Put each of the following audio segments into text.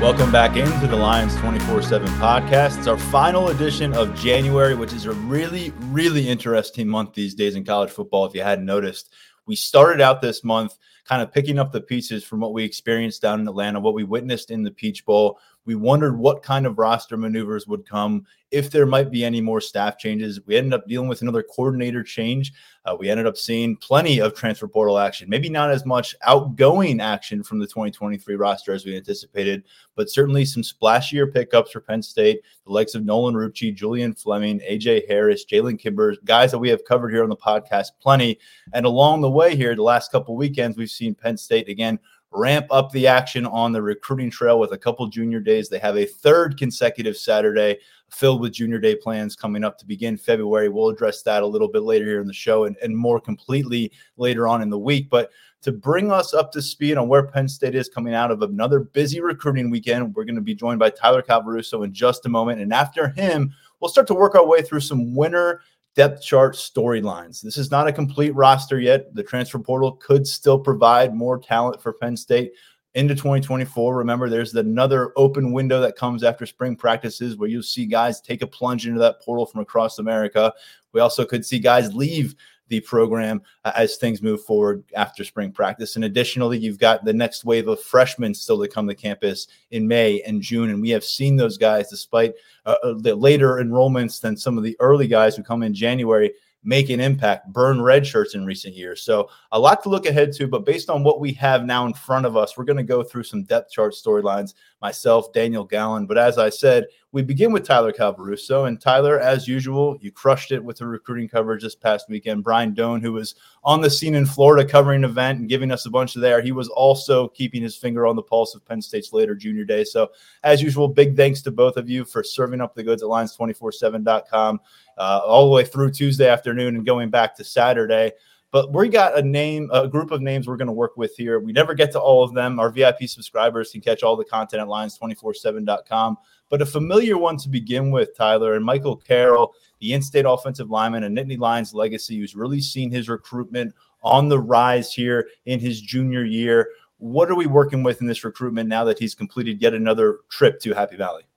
Welcome back into the Lions 24 7 podcast. It's our final edition of January, which is a really, really interesting month these days in college football, if you hadn't noticed. We started out this month kind of picking up the pieces from what we experienced down in Atlanta, what we witnessed in the Peach Bowl. We wondered what kind of roster maneuvers would come if there might be any more staff changes. We ended up dealing with another coordinator change. Uh, we ended up seeing plenty of transfer portal action, maybe not as much outgoing action from the 2023 roster as we anticipated, but certainly some splashier pickups for Penn State, the likes of Nolan Rucci, Julian Fleming, AJ Harris, Jalen Kimber, guys that we have covered here on the podcast plenty. And along the way here, the last couple weekends, we've seen Penn State again ramp up the action on the recruiting trail with a couple junior days. They have a third consecutive Saturday filled with junior day plans coming up to begin February. We'll address that a little bit later here in the show and, and more completely later on in the week. But to bring us up to speed on where Penn State is coming out of another busy recruiting weekend, we're going to be joined by Tyler Calvaruso in just a moment. And after him, we'll start to work our way through some winter depth chart storylines. This is not a complete roster yet. The transfer portal could still provide more talent for Penn State into 2024. Remember, there's another open window that comes after spring practices where you'll see guys take a plunge into that portal from across America. We also could see guys leave the program uh, as things move forward after spring practice. And additionally, you've got the next wave of freshmen still to come to campus in May and June. And we have seen those guys, despite uh, uh the later enrollments than some of the early guys who come in January, make an impact, burn red shirts in recent years. So a lot to look ahead to, but based on what we have now in front of us, we're going to go through some depth chart storylines. Myself, Daniel Gallen. But as I said, we begin with Tyler Calvaruso. And Tyler, as usual, you crushed it with the recruiting coverage this past weekend. Brian Doan, who was on the scene in Florida covering an event and giving us a bunch of there, he was also keeping his finger on the pulse of Penn State's later junior day. So, as usual, big thanks to both of you for serving up the goods at lions247.com uh, all the way through Tuesday afternoon and going back to Saturday. But we got a name, a group of names we're going to work with here. We never get to all of them. Our VIP subscribers can catch all the content at lions247.com. But a familiar one to begin with, Tyler, and Michael Carroll, the in state offensive lineman and Nittany Lions legacy, who's really seen his recruitment on the rise here in his junior year. What are we working with in this recruitment now that he's completed yet another trip to Happy Valley?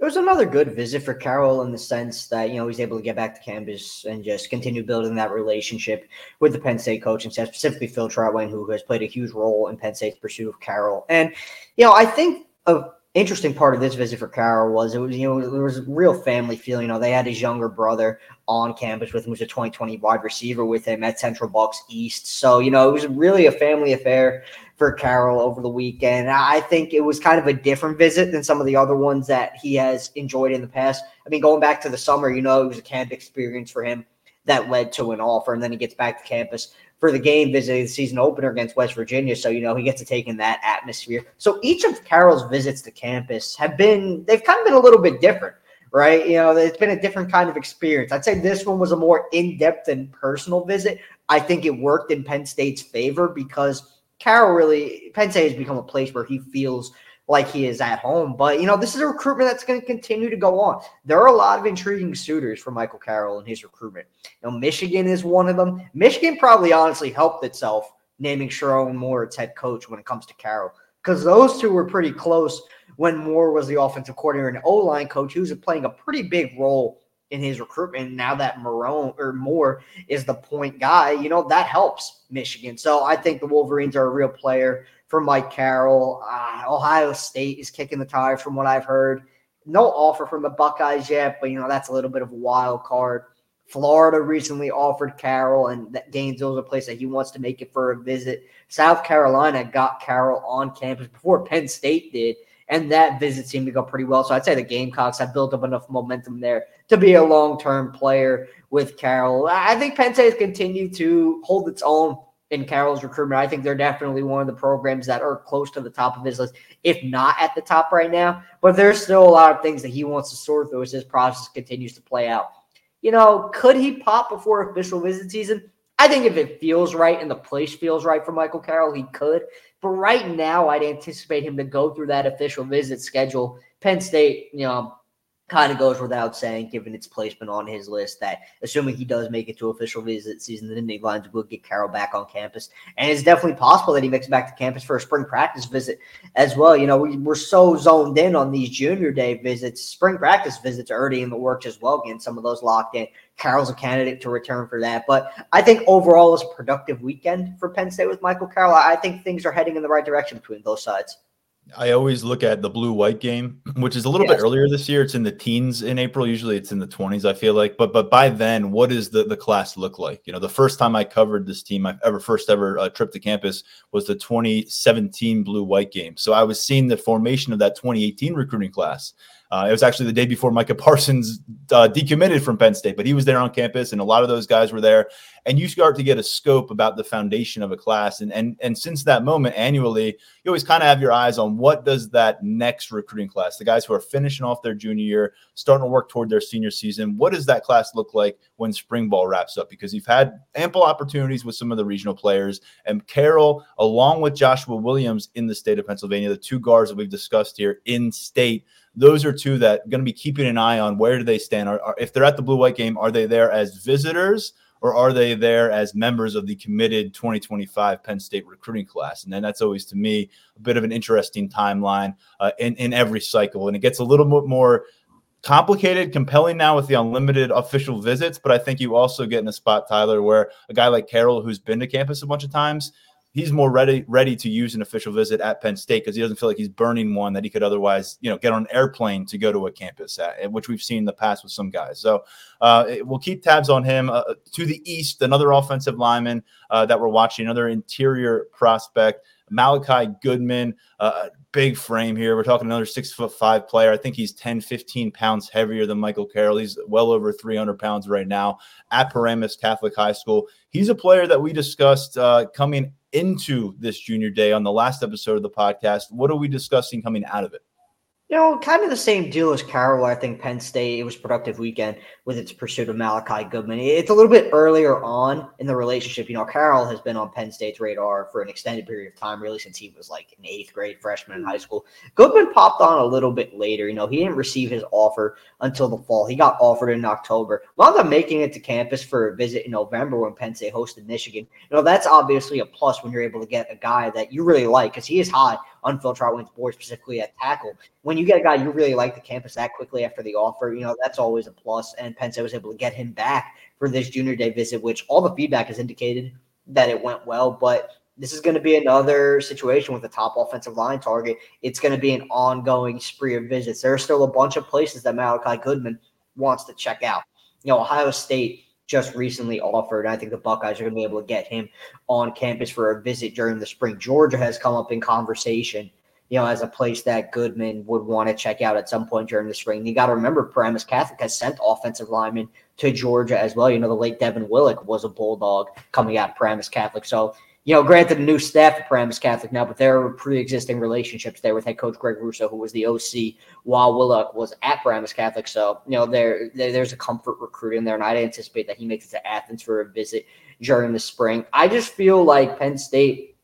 It was another good visit for Carroll in the sense that, you know, he's able to get back to campus and just continue building that relationship with the Penn State coaching staff, specifically Phil Trautwein, who has played a huge role in Penn State's pursuit of Carroll. And, you know, I think of interesting part of this visit for Carroll was it was you know there was a real family feeling. You know, they had his younger brother on campus with him, who's a 2020 wide receiver with him at Central Bucks East. So you know it was really a family affair for Carroll over the weekend. I think it was kind of a different visit than some of the other ones that he has enjoyed in the past. I mean, going back to the summer, you know, it was a camp experience for him that led to an offer, and then he gets back to campus for the game visiting the season opener against West Virginia. So, you know, he gets to take in that atmosphere. So each of Carroll's visits to campus have been, they've kind of been a little bit different, right? You know, it's been a different kind of experience. I'd say this one was a more in depth and personal visit. I think it worked in Penn State's favor because Carroll really, Penn State has become a place where he feels like he is at home. But, you know, this is a recruitment that's going to continue to go on. There are a lot of intriguing suitors for Michael Carroll and his recruitment. You know, Michigan is one of them. Michigan probably honestly helped itself naming Sherrone Moore its head coach when it comes to Carroll because those two were pretty close when Moore was the offensive coordinator and O line coach, who's playing a pretty big role in his recruitment. Now that Marone or Moore is the point guy, you know, that helps Michigan. So I think the Wolverines are a real player for Mike Carroll. Uh, Ohio State is kicking the tires from what I've heard. No offer from the Buckeyes yet, but you know that's a little bit of a wild card. Florida recently offered Carroll, and that Gainesville is a place that he wants to make it for a visit. South Carolina got Carroll on campus before Penn State did, and that visit seemed to go pretty well. So I'd say the Gamecocks have built up enough momentum there to be a long term player with Carroll. I think Penn State has continued to hold its own in Carroll's recruitment. I think they're definitely one of the programs that are close to the top of his list, if not at the top right now. But there's still a lot of things that he wants to sort through as his process continues to play out. You know, could he pop before official visit season? I think if it feels right and the place feels right for Michael Carroll, he could. But right now, I'd anticipate him to go through that official visit schedule. Penn State, you know, kind of goes without saying, given its placement on his list, that assuming he does make it to official visit season, the Nittany Lions will get Carroll back on campus. And it's definitely possible that he makes it back to campus for a spring practice visit as well. You know, we, we're so zoned in on these junior day visits. Spring practice visits are already in the works as well, getting some of those locked in. Carroll's a candidate to return for that. But I think overall, it's a productive weekend for Penn State with Michael Carroll. I think things are heading in the right direction between both sides. I always look at the blue white game, which is a little yes. bit earlier this year. It's in the teens in April. Usually it's in the 20s, I feel like. But but by then, what does the, the class look like? You know, the first time I covered this team, I ever first ever uh, trip to campus was the 2017 blue white game. So I was seeing the formation of that 2018 recruiting class. Uh, it was actually the day before Micah Parsons uh, decommitted from Penn State, but he was there on campus, and a lot of those guys were there. And you start to get a scope about the foundation of a class. And and and since that moment, annually, you always kind of have your eyes on what does that next recruiting class, the guys who are finishing off their junior year, starting to work toward their senior season, what does that class look like when spring ball wraps up? Because you've had ample opportunities with some of the regional players, and Carroll, along with Joshua Williams in the state of Pennsylvania, the two guards that we've discussed here in state those are two that going to be keeping an eye on where do they stand. Are, are, if they're at the blue white game, are they there as visitors or are they there as members of the committed 2025 Penn State recruiting class? And then that's always to me a bit of an interesting timeline uh, in in every cycle, and it gets a little bit more complicated, compelling now with the unlimited official visits. But I think you also get in a spot, Tyler, where a guy like Carroll, who's been to campus a bunch of times, he's more ready ready to use an official visit at Penn State because he doesn't feel like he's burning one that he could otherwise, you know, get on an airplane to go to a campus at, which we've seen in the past with some guys. So uh, we'll keep tabs on him. Uh, to the east, another offensive lineman uh, that we're watching, another interior prospect, Malachi Goodman. Uh, big frame here. We're talking another six foot five player. I think he's 10, 15 pounds heavier than Michael Carroll. He's well over 300 pounds right now at Paramus Catholic High School. He's a player that we discussed uh, coming into this junior day on the last episode of the podcast. What are we discussing coming out of it? You know, kind of the same deal as Carroll. I think Penn State, it was productive weekend with its pursuit of Malachi Goodman. It's a little bit earlier on in the relationship. You know, Carroll has been on Penn State's radar for an extended period of time, really since he was like an eighth grade freshman in high school. Goodman popped on a little bit later. You know, he didn't receive his offer until the fall. He got offered in October. Wound up making it to campus for a visit in November when Penn State hosted Michigan. You know, that's obviously a plus when you're able to get a guy that you really like because he is high on Phil Trautwein's board, specifically at tackle. When you get a guy you really like the campus that quickly after the offer, you know, that's always a plus. And Penn State was able to get him back for this junior day visit, which all the feedback has indicated that it went well. But this is going to be another situation with the top offensive line target. It's going to be an ongoing spree of visits. There are still a bunch of places that Malachi Goodman wants to check out. You know, Ohio State just recently offered. I think the Buckeyes are going to be able to get him on campus for a visit during the spring. Georgia has come up in conversation, you know, as a place that Goodman would want to check out at some point during the spring. You got to remember, Paramus Catholic has sent offensive linemen to Georgia as well. You know, the late Devin Willock was a Bulldog coming out of Paramus Catholic. So you know, granted, a new staff at Paramus Catholic now, but there are pre-existing relationships there with head coach Greg Russo, who was the OC while Willock was at Paramus Catholic. So, you know, there, there there's a comfort recruit in there, and I'd anticipate that he makes it to Athens for a visit during the spring. I just feel like Penn State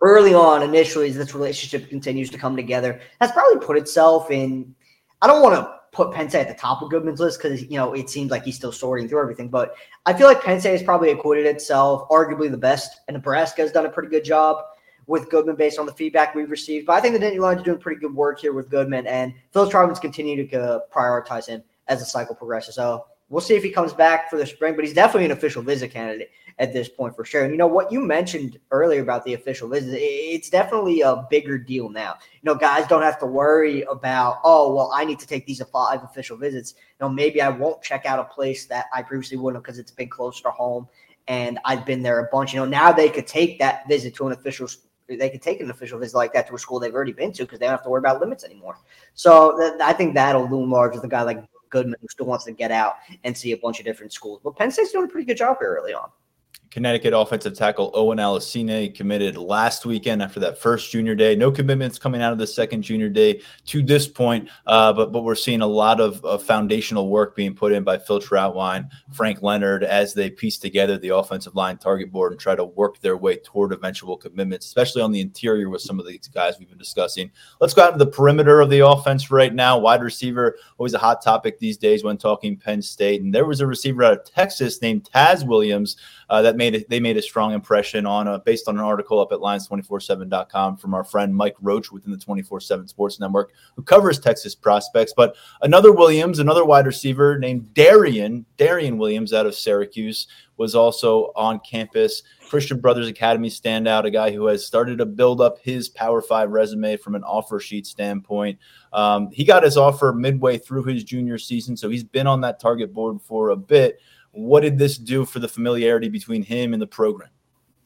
early on, initially, as this relationship continues to come together, has probably put itself in. I don't want to put Penn State at the top of Goodman's list because you know it seems like he's still sorting through everything. But I feel like Penn State has probably acquitted itself, arguably the best, and Nebraska has done a pretty good job with Goodman based on the feedback we've received. But I think the Nittany Lions are doing pretty good work here with Goodman, and Phil Trautwein's continue to uh, prioritize him as the cycle progresses. So we'll see if he comes back for the spring, but he's definitely an official visit candidate at this point for sure. And you know what you mentioned earlier about the official visit, it's definitely a bigger deal now. You know, guys don't have to worry about, oh, well, I need to take these five official visits. You know, maybe I won't check out a place that I previously wouldn't because it's been closer to home and I've been there a bunch. You know, now they could take that visit to an official they could take an official visit like that to a school they've already been to because they don't have to worry about limits anymore. So th- I think that'll loom large with a guy like Goodman who still wants to get out and see a bunch of different schools. But Penn State's doing a pretty good job here early on. Connecticut offensive tackle Owen Alasine committed last weekend after that first junior day. No commitments coming out of the second junior day to this point, uh, but but we're seeing a lot of, of, foundational work being put in by Phil Trautwein, Frank Leonard as they piece together the offensive line target board and try to work their way toward eventual commitments, especially on the interior with some of these guys we've been discussing. Let's go out to the perimeter of the offense right now. Wide receiver, always a hot topic these days when talking Penn State. And there was a receiver out of Texas named Taz Williams uh, that made they made a strong impression on uh, based on an article up at lions247.com from our friend Mike Roach within the 24/7 Sports Network, who covers Texas prospects. But another Williams, another wide receiver named Darian Darian Williams out of Syracuse was also on campus. Christian Brothers Academy standout, a guy who has started to build up his Power Five resume from an offer sheet standpoint. Um, he got his offer midway through his junior season, so he's been on that target board for a bit. What did this do for the familiarity between him and the program?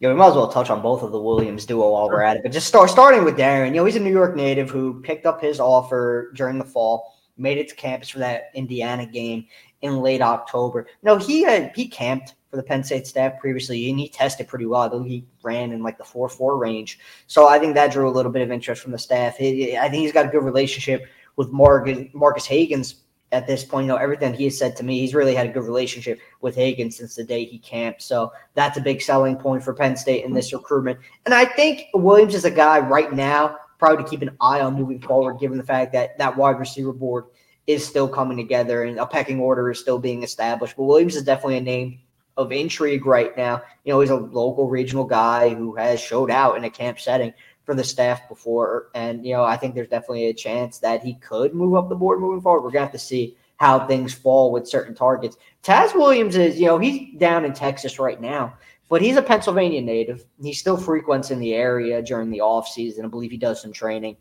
Yeah, we might as well touch on both of the Williams duo while we're at it. But just start starting with Darren. You know, he's a New York native who picked up his offer during the fall, made it to campus for that Indiana game in late October. No, he had he camped for the Penn State staff previously, and he tested pretty well. I think he ran in like the four four range. So I think that drew a little bit of interest from the staff. I think he's got a good relationship with Marcus Marcus Hagans at this point. You know, everything he has said to me, he's really had a good relationship with Hagan since the day he camped. So that's a big selling point for Penn State in this recruitment. And I think Williams is a guy right now probably to keep an eye on moving forward, given the fact that that wide receiver board is still coming together and a pecking order is still being established. But Williams is definitely a name of intrigue right now. You know, he's a local regional guy who has showed out in a camp setting for the staff before. And, you know, I think there's definitely a chance that he could move up the board moving forward. We're going to have to see how things fall with certain targets. Taz Williams is, you know, he's down in Texas right now, but he's a Pennsylvania native. He still frequents in the area during the off season. I believe he does some training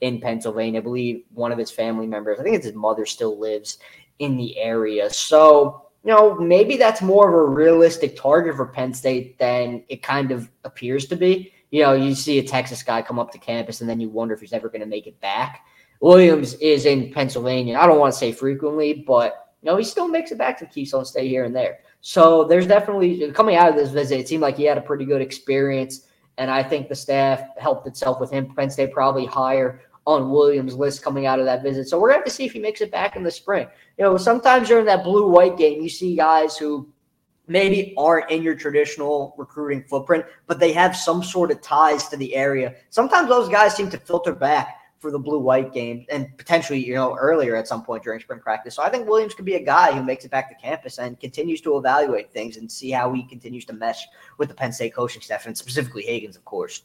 in Pennsylvania. I believe one of his family members, I think it's his mother, still lives in the area. So, you know, maybe that's more of a realistic target for Penn State than it kind of appears to be you know, you see a Texas guy come up to campus and then you wonder if he's ever going to make it back. Williams is in Pennsylvania. I don't want to say frequently, but you know, he still makes it back to Keystone State here and there. So there's definitely coming out of this visit, it seemed like he had a pretty good experience. And I think the staff helped itself with him. Penn State probably higher on Williams' list coming out of that visit. So we're going to have to see if he makes it back in the spring. You know, sometimes during that blue white game, you see guys who maybe aren't in your traditional recruiting footprint, but they have some sort of ties to the area. Sometimes those guys seem to filter back for the blue white game and potentially, you know, earlier at some point during spring practice. So I think Williams could be a guy who makes it back to campus and continues to evaluate things and see how he continues to mesh with the Penn State coaching staff and specifically Hagans, of course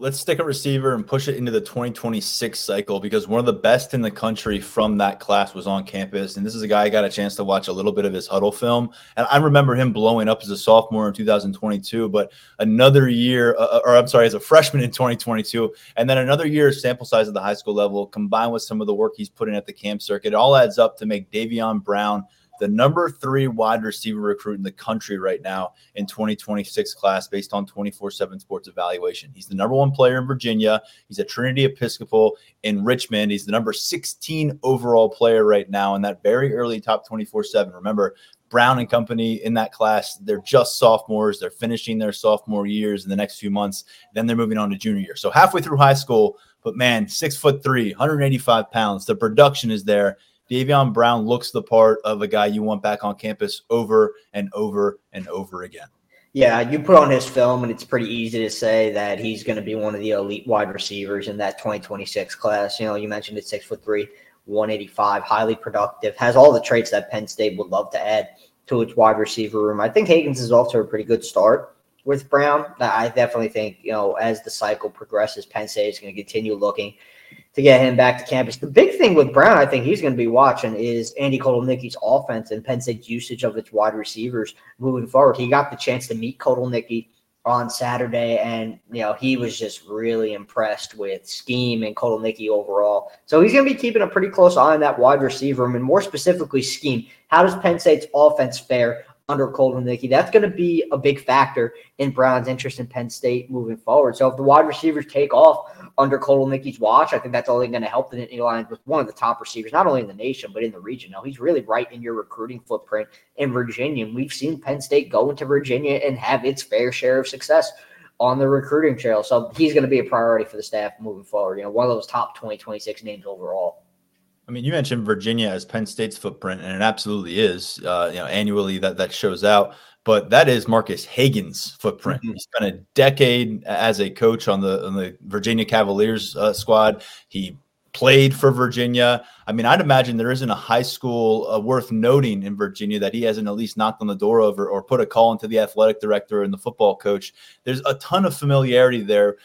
let's stick a receiver and push it into the 2026 cycle because one of the best in the country from that class was on campus. And this is a guy I got a chance to watch a little bit of his Hudl film. And I remember him blowing up as a sophomore in 2022, but another year, uh, uh, or I'm sorry, as a freshman in 2022, and then another year sample size at the high school level combined with some of the work he's put in at the camp circuit, it all adds up to make Davion Brown the number three wide receiver recruit in the country right now in 2026 class based on 24-7 sports evaluation. He's the number one player in Virginia. He's at Trinity Episcopal in Richmond. He's the number 16 overall player right now in that very early top 24-7. Remember, Brown and company in that class, they're just sophomores. They're finishing their sophomore years in the next few months. Then they're moving on to junior year. So halfway through high school, but man, six foot three, 185 pounds. The production is there. Davion Brown looks the part of a guy you want back on campus over and over and over again. Yeah, you put on his film, and it's pretty easy to say that he's going to be one of the elite wide receivers in that 2026 class. You know, you mentioned it's six foot three, 185, highly productive, has all the traits that Penn State would love to add to its wide receiver room. I think Hagans is to a pretty good start with Brown. I definitely think, you know, as the cycle progresses, Penn State is going to continue looking to get him back to campus. The big thing with Brown, I think he's going to be watching is Andy Kotelnicki's offense and Penn State's usage of its wide receivers moving forward. He got the chance to meet Kotelnicki on Saturday, and you know he was just really impressed with scheme and Kotelnicki overall. So he's going to be keeping a pretty close eye on that wide receiver room, and more specifically scheme. How does Penn State's offense fare under Kotelnicki. That's going to be a big factor in Brown's interest in Penn State moving forward. So if the wide receivers take off under Kotelnicki's watch, I think that's only going to help the Nittany Lions with one of the top receivers, not only in the nation, but in the region. Now, he's really right in your recruiting footprint in Virginia. And we've seen Penn State go into Virginia and have its fair share of success on the recruiting trail. So he's going to be a priority for the staff moving forward. You know, one of those top 2026 names overall. I mean, you mentioned Virginia as Penn State's footprint, and it absolutely is. Uh, you know, annually that that shows out, but that is Marcus Hagans' footprint. Mm-hmm. He spent a decade as a coach on the on the Virginia Cavaliers uh, squad. He played for Virginia. I mean, I'd imagine there isn't a high school uh, worth noting in Virginia that he hasn't at least knocked on the door over or put a call into the athletic director and the football coach. There's a ton of familiarity there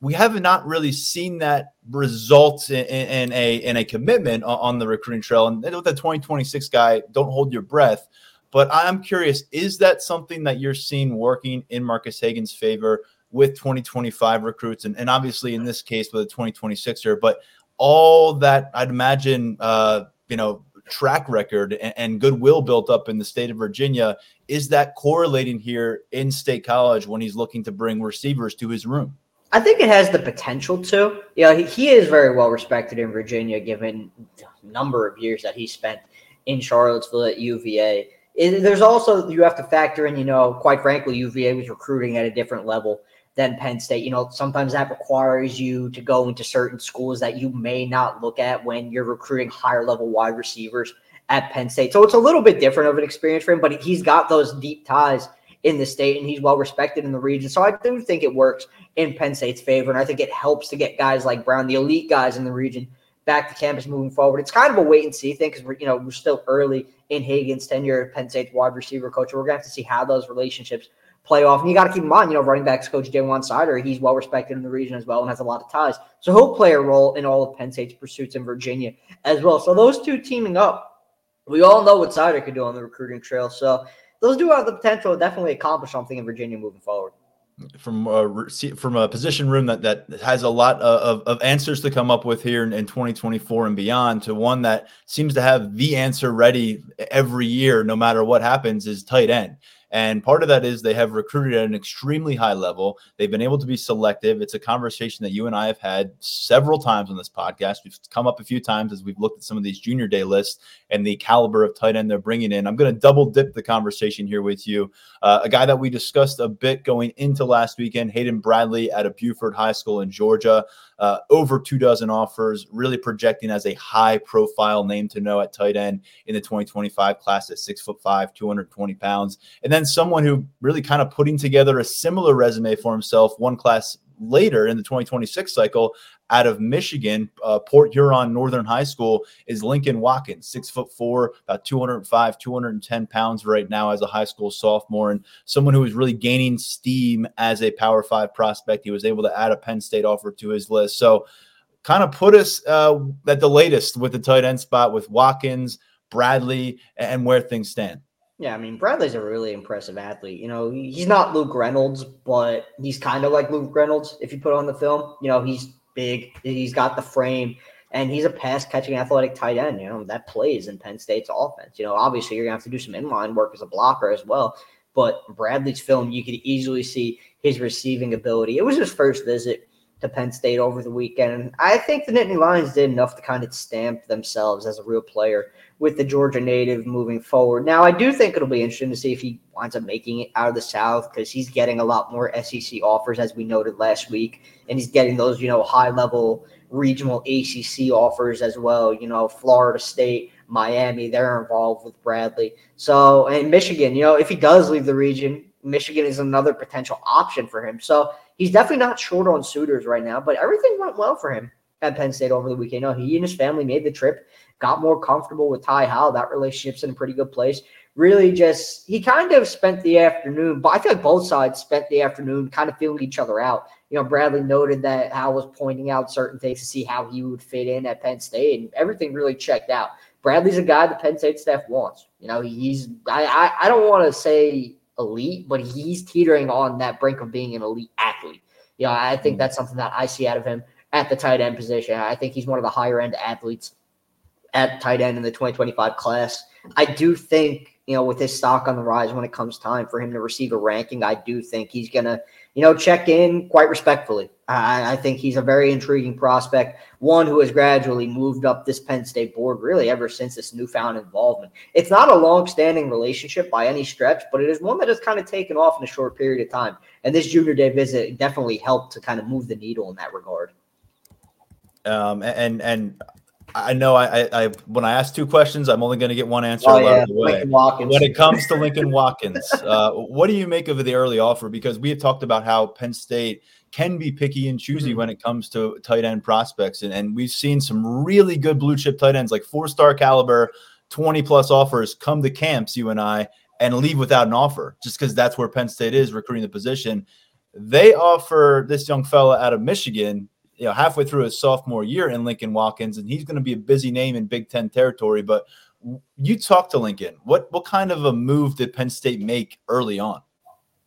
we have not really seen that result in, in, a in a commitment on, the recruiting trail. And with the 2026 guy, don't hold your breath. But I'm curious, is that something that you're seeing working in Marcus Hagans' favor with 2025 recruits? And, and obviously in this case with a 2026er, but all that I'd imagine, uh, you know, track record and, and, goodwill built up in the state of Virginia, is that correlating here in state college when he's looking to bring receivers to his room? I think it has the potential to. Yeah, he, he is very well respected in Virginia, given the number of years that he spent in Charlottesville at UVA. It, there's also you have to factor in, you know, quite frankly, UVA was recruiting at a different level than Penn State. You know, sometimes that requires you to go into certain schools that you may not look at when you're recruiting higher level wide receivers at Penn State. So it's a little bit different of an experience for him, but he's got those deep ties in the state and he's well respected in the region. So I do think it works in Penn State's favor. And I think it helps to get guys like Brown, the elite guys in the region, back to campus moving forward. It's kind of a wait and see thing because we're, you know, we're still early in Hagans' tenure as Penn State's wide receiver coach. We're gonna have to see how those relationships play off. And you got to keep in mind, you know, running backs coach Ja'Juan Seider, he's well respected in the region as well and has a lot of ties. So he'll play a role in all of Penn State's pursuits in Virginia as well. So those two teaming up, we all know what Seider could do on the recruiting trail. So those do have the potential to definitely accomplish something in Virginia moving forward. From uh, a, from a position room that, that has a lot of, of answers to come up with here in, in 2024 and beyond to one that seems to have the answer ready every year, no matter what happens, is tight end. And part of that is they have recruited at an extremely high level. They've been able to be selective. It's a conversation that you and I have had several times on this podcast. We've come up a few times as we've looked at some of these junior day lists and the caliber of tight end they're bringing in. I'm going to double dip the conversation here with you. Uh, a guy that we discussed a bit going into last weekend, Hayden Bradley at a Buford High School in Georgia uh, over two dozen offers, really projecting as a high profile name to know at tight end in the 2025 class at six foot five, 220 pounds. And then someone who really kind of putting together a similar resume for himself, one class later in the 2026 cycle out of Michigan, uh, Port Huron Northern High School is Lincoln Watkins, six foot four, about 205, 210 pounds right now as a high school sophomore, and someone who is really gaining steam as a Power Five prospect. He was able to add a Penn State offer to his list. So, kind of put us uh, at the latest with the tight end spot with Watkins, Bradley, and where things stand. Yeah, I mean Bradley's a really impressive athlete. You know, he's not Luke Reynolds, but he's kind of like Luke Reynolds if you put on the film. You know, he's big, he's got the frame, and he's a pass catching athletic tight end. You know, that plays in Penn State's offense. You know, obviously you're gonna have to do some inline work as a blocker as well. But Bradley's film, you could easily see his receiving ability. It was his first visit to Penn State over the weekend. And I think the Nittany Lions did enough to kind of stamp themselves as a real player with the Georgia native moving forward. Now, I do think it'll be interesting to see if he winds up making it out of the South because he's getting a lot more SEC offers, as we noted last week, and he's getting those, you know, high level regional ACC offers as well. You know, Florida State, Miami, they're involved with Bradley. So, and Michigan, you know, if he does leave the region, Michigan is another potential option for him. So he's definitely not short on suitors right now, but everything went well for him at Penn State over the weekend. Know, he and his family made the trip, got more comfortable with Ty Howle. That relationship's in a pretty good place. Really just he kind of spent the afternoon, but I feel like both sides spent the afternoon kind of feeling each other out. You know, Bradley noted that Howle was pointing out certain things to see how he would fit in at Penn State, and everything really checked out. Bradley's a guy the Penn State staff wants. You know, he's I I, I don't want to say elite, but he's teetering on that brink of being an elite athlete. You know, I think mm. that's something that I see out of him at the tight end position. I think he's one of the higher end athletes at tight end in the 2025 class. I do think you know, with his stock on the rise when it comes time for him to receive a ranking, I do think he's going to, you know, check in quite respectfully. I, I, think he's a very intriguing prospect, one who has gradually moved up this Penn State board really ever since this newfound involvement. It's not a long standing relationship by any stretch, but it is one that has kind of taken off in a short period of time. And this junior day visit definitely helped to kind of move the needle in that regard. Um, and and I know I, I, when I ask two questions, I'm only going to get one answer oh, yeah. way. When it comes to Lincoln Watkins, uh, what do you make of the early offer? Because we have talked about how Penn State can be picky and choosy mm-hmm. when it comes to tight end prospects, and, and we've seen some really good blue chip tight ends, like four star caliber, 20 plus offers come to camps, you and I, and leave without an offer, just because that's where Penn State is recruiting the position. They offer this young fella out of Michigan you know halfway through his sophomore year in Lincoln Watkins, and he's going to be a busy name in Big Ten territory. But you talk to Lincoln. What what kind of a move did Penn State make early on?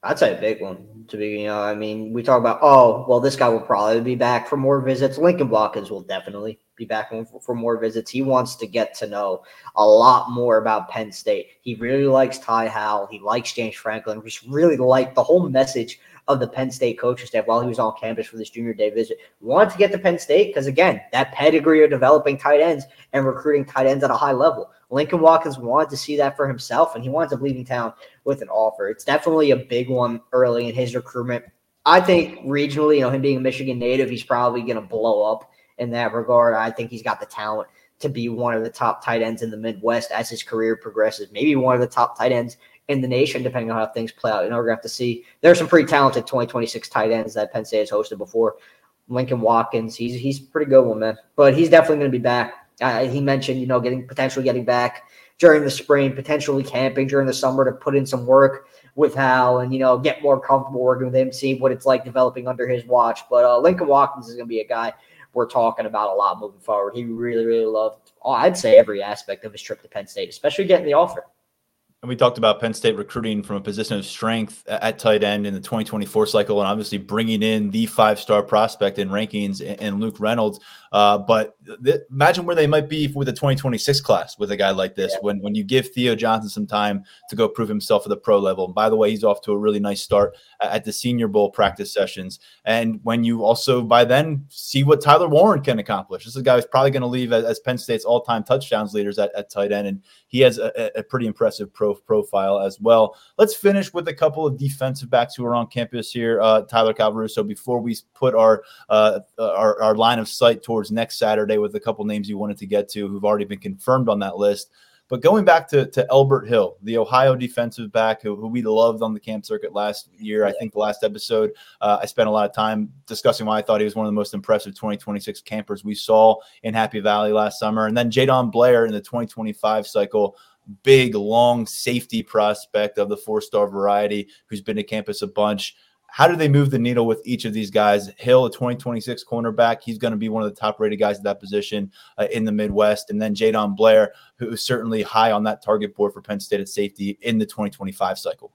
I'd say a big one. To be, you know, I mean, we talk about, oh, well, this guy will probably be back for more visits. Lincoln Watkins will definitely be back for more visits. He wants to get to know a lot more about Penn State. He really likes Ty Howle. He likes James Franklin. Just really like the whole message of the Penn State coaching staff while he was on campus for this junior day visit. Wanted to get to Penn State because, again, that pedigree of developing tight ends and recruiting tight ends at a high level. Lincoln Watkins wanted to see that for himself, and he winds up leaving town with an offer. It's definitely a big one early in his recruitment. I think regionally, you know, him being a Michigan native, he's probably going to blow up in that regard. I think he's got the talent to be one of the top tight ends in the Midwest as his career progresses. Maybe one of the top tight ends in the nation, depending on how things play out. You know, we're going to have to see. There's some pretty talented 2026 tight ends that Penn State has hosted before. Lincoln Watkins, he's he's pretty good one, man. But he's definitely going to be back. Uh, he mentioned, you know, getting potentially getting back during the spring, potentially camping during the summer to put in some work with Howle and you know get more comfortable working with him, see what it's like developing under his watch. But uh, Lincoln Watkins is going to be a guy we're talking about a lot moving forward. He really, really loved, I'd say, every aspect of his trip to Penn State, especially getting the offer. And we talked about Penn State recruiting from a position of strength at tight end in the 2024 cycle, and obviously bringing in the five star prospect in rankings and Luke Reynolds. Uh, but th- imagine where they might be with the 2026 class with a guy like this yeah. when, when you give Theo Johnson some time to go prove himself at the pro level. And by the way, he's off to a really nice start at the Senior Bowl practice sessions. And when you also by then see what Tyler Warren can accomplish, this is a guy who's probably going to leave as, as, Penn State's all time touchdowns leaders at, at tight end. And he has a, a pretty impressive pro profile as well. Let's finish with a couple of defensive backs who are on campus here, uh, Tyler Calvaruso, before we put our, uh, our, our line of sight towards next Saturday with a couple names you wanted to get to who've already been confirmed on that list. But going back to, to Elbert Hill, the Ohio defensive back who, who we loved on the camp circuit last year, I think the last episode, uh, I spent a lot of time discussing why I thought he was one of the most impressive 2026 campers we saw in Happy Valley last summer. And then Jadon Blair in the 2025 cycle, big, long safety prospect of the four star variety who's been to campus a bunch. How do they move the needle with each of these guys? Hill, a 2026 cornerback, he's going to be one of the top rated guys at that position uh, in the Midwest. And then Jadon Blair, who is certainly high on that target board for Penn State at safety in the 2025 cycle.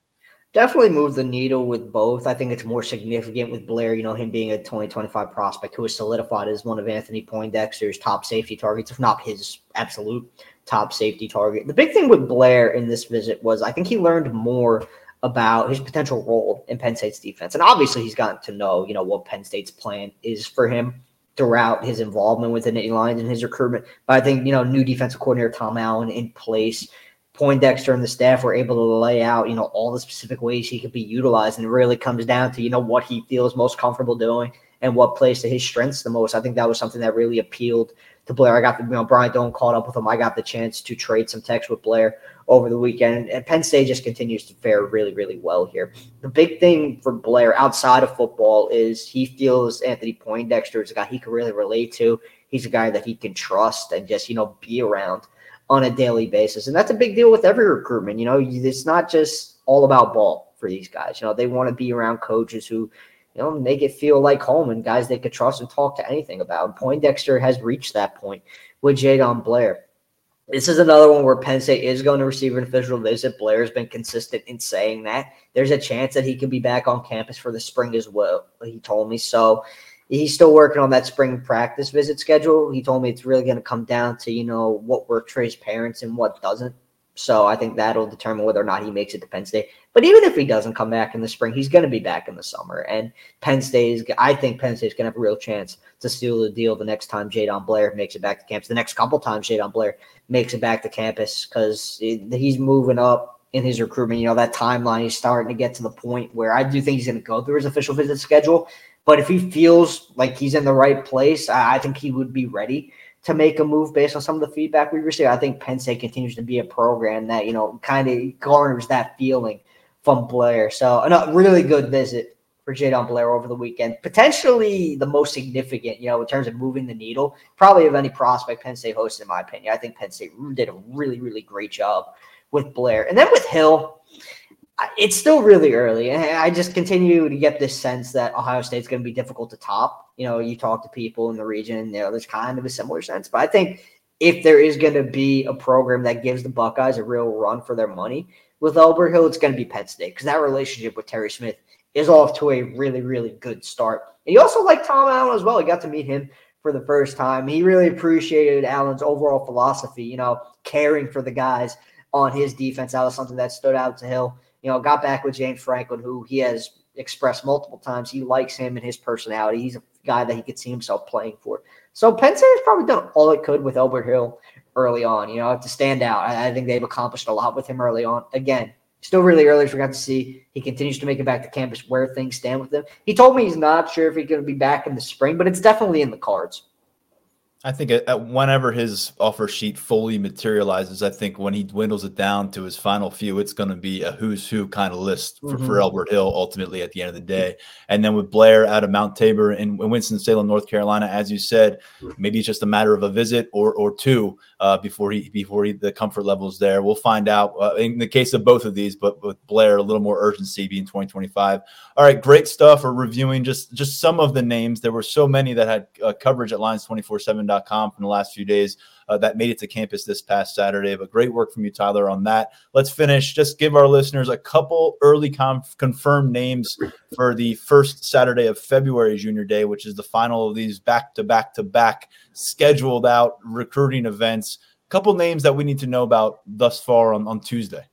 Definitely move the needle with both. I think it's more significant with Blair, you know, him being a 2025 prospect who is solidified as one of Anthony Poindexter's top safety targets, if not his absolute top safety target. The big thing with Blair in this visit was I think he learned more about his potential role in Penn State's defense. And obviously he's gotten to know, you know, what Penn State's plan is for him throughout his involvement with the Nittany Lions and his recruitment. But I think, you know, new defensive coordinator Tom Allen in place, Poindexter and the staff were able to lay out, you know, all the specific ways he could be utilized. And it really comes down to, you know, what he feels most comfortable doing and what plays to his strengths the most. I think that was something that really appealed to Blair. I got the, you know, Brian Doan caught up with him. I got the chance to trade some text with Blair over the weekend. And Penn State just continues to fare really, really well here. The big thing for Blair outside of football is he feels Anthony Poindexter is a guy he can really relate to. He's a guy that he can trust and just, you know, be around on a daily basis. And that's a big deal with every recruitment. You know, it's not just all about ball for these guys. You know, they want to be around coaches who, you know, make it feel like home and guys they could trust and talk to anything about. Poindexter has reached that point with Jadon Blair. This is another one where Penn State is going to receive an official visit. Blair's been consistent in saying that. There's a chance that he could be back on campus for the spring as well. He told me so. He's still working on that spring practice visit schedule. He told me it's really going to come down to, you know, what works for his parents and what doesn't So I think that'll determine whether or not he makes it to Penn State. But even if he doesn't come back in the spring, he's going to be back in the summer. And Penn State is, I think Penn State is going to have a real chance to steal the deal the next time Jadon Blair makes it back to campus. The next couple times Jadon Blair makes it back to campus because he's moving up in his recruitment. You know, that timeline is starting to get to the point where I do think he's going to go through his official visit schedule. But if he feels like he's in the right place, I, I think he would be ready to make a move based on some of the feedback we received. I think Penn State continues to be a program that, you know, kind of garners that feeling from Blair. So a really good visit for Jadon Blair over the weekend. Potentially the most significant, you know, in terms of moving the needle, probably of any prospect Penn State hosted, in my opinion. I think Penn State did a really, really great job with Blair. And then with Hill, it's still really early. And I just continue to get this sense that Ohio State's going to be difficult to top. You know, you talk to people in the region, you know, there's kind of a similar sense. But I think if there is going to be a program that gives the Buckeyes a real run for their money with Elbert Hill, it's going to be Penn State because that relationship with Terry Smith is off to a really, really good start. And you also like Tom Allen as well. You got to meet him for the first time. He really appreciated Allen's overall philosophy, you know, caring for the guys on his defense. That was something that stood out to Hill you know, got back with James Franklin, who he has expressed multiple times he likes him and his personality. He's a guy that he could see himself playing for. So Penn State has probably done all it could with Elbert Hill early on, you know, to stand out. I, I think they've accomplished a lot with him early on. Again, still really early. We got to see he continues to make it back to campus where things stand with him. He told me he's not sure if he's going to be back in the spring, but it's definitely in the cards. I think whenever his offer sheet fully materializes, I think when he dwindles it down to his final few, it's going to be a who's who kind of list for, mm-hmm. for Elbert Hill ultimately at the end of the day. And then with Blair out of Mount Tabor in Winston-Salem, North Carolina, as you said, maybe it's just a matter of a visit or or two uh, before he before he, the comfort levels there. We'll find out uh, in the case of both of these, but with Blair, a little more urgency being 2025. All right, great stuff. We're reviewing just just some of the names. There were so many that had uh, coverage at Lions247 from the last few days uh, that made it to campus this past Saturday. But great work from you, Tyler, on that. Let's finish. Just give our listeners a couple early conf- confirmed names for the first Saturday of February, Junior Day, which is the final of these back to back to back scheduled out recruiting events. A Couple names that we need to know about thus far on, on Tuesday.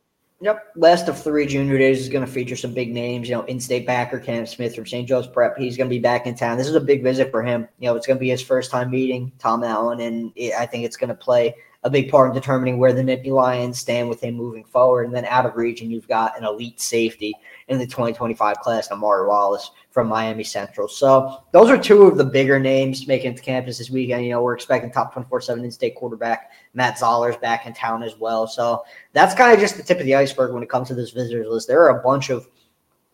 Yep. Last of three junior days is going to feature some big names. You know, in-state backer Cam Smith from St. Joe's Prep. He's going to be back in town. This is a big visit for him. You know, it's going to be his first time meeting Tom Allen, and it, I think it's going to play a big part in determining where the Nittany Lions stand with him moving forward. And then out of region, you've got an elite safety in the 2025 class, Amari Wallace from Miami Central. So those are two of the bigger names making it to campus this weekend. You know, we're expecting top 24-7 in-state quarterback Matt Zollers back in town as well. So that's kind of just the tip of the iceberg when it comes to this visitors list. There are a bunch of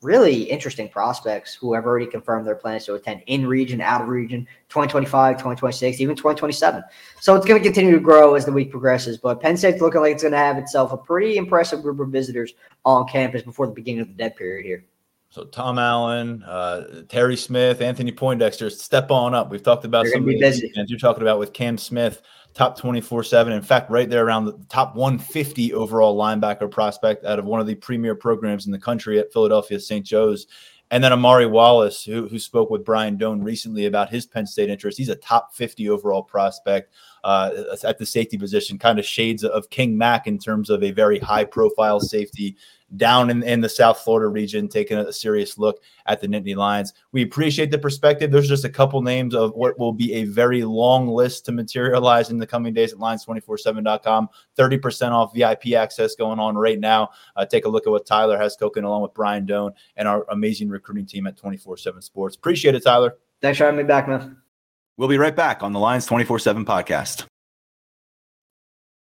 really interesting prospects who have already confirmed their plans to attend in region, out of region, 2025, 2026, even 2027. So it's going to continue to grow as the week progresses. But Penn State's looking like it's going to have itself a pretty impressive group of visitors on campus before the beginning of the dead period here. So Tom Allen, uh, Terry Smith, Anthony Poindexter, step on up. We've talked about They're some of the you're talking about with Cam Smith top 24 7. In fact, right there around the top 150 overall linebacker prospect out of one of the premier programs in the country at Philadelphia St. Joe's. And then Amari Wallace, who, who spoke with Brian Doan recently about his Penn State interest. He's a top 50 overall prospect uh, at the safety position, kind of shades of King Mack in terms of a very high profile safety down in, in the South Florida region, taking a, serious look at the Nittany Lions. We appreciate the perspective. There's just a couple names of what will be a very long list to materialize in the coming days at lions247.com. 30% off VIP access going on right now. Uh, take a look at what Tyler has cooking along with Brian Doan and our amazing recruiting team at 24 7 Sports. Appreciate it, Tyler. Thanks for having me back, man. We'll be right back on the Lions 24 7 podcast.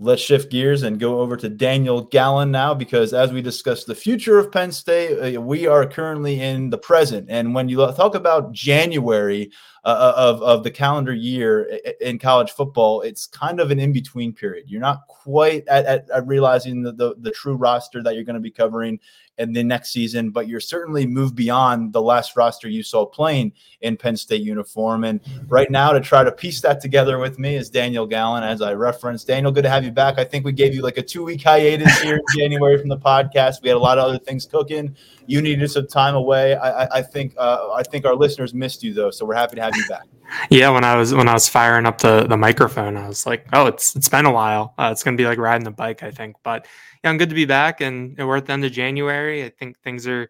Let's shift gears and go over to Daniel Gallen now, because as we discuss the future of Penn State, uh, we are currently in the present. And when you talk about January, uh, of of the calendar year in college football, it's kind of an in between period. You're not quite at, at, at realizing the, the the true roster that you're going to be covering in the next season, but you're certainly moved beyond the last roster you saw playing in Penn State uniform. And right now, to try to piece that together with me is Daniel Gallen, as I referenced. Daniel, good to have you back. I think we gave you like a two week hiatus here in January from the podcast. We had a lot of other things cooking. You needed some time away. I, I, I think uh, I think our listeners missed you though, so we're happy to have you back. Yeah, when I was when I was firing up the the microphone, I was like, "Oh, it's it's been a while. Uh, it's going to be like riding the bike, I think." But yeah, I'm good to be back, and, we're at the end of January. I think things are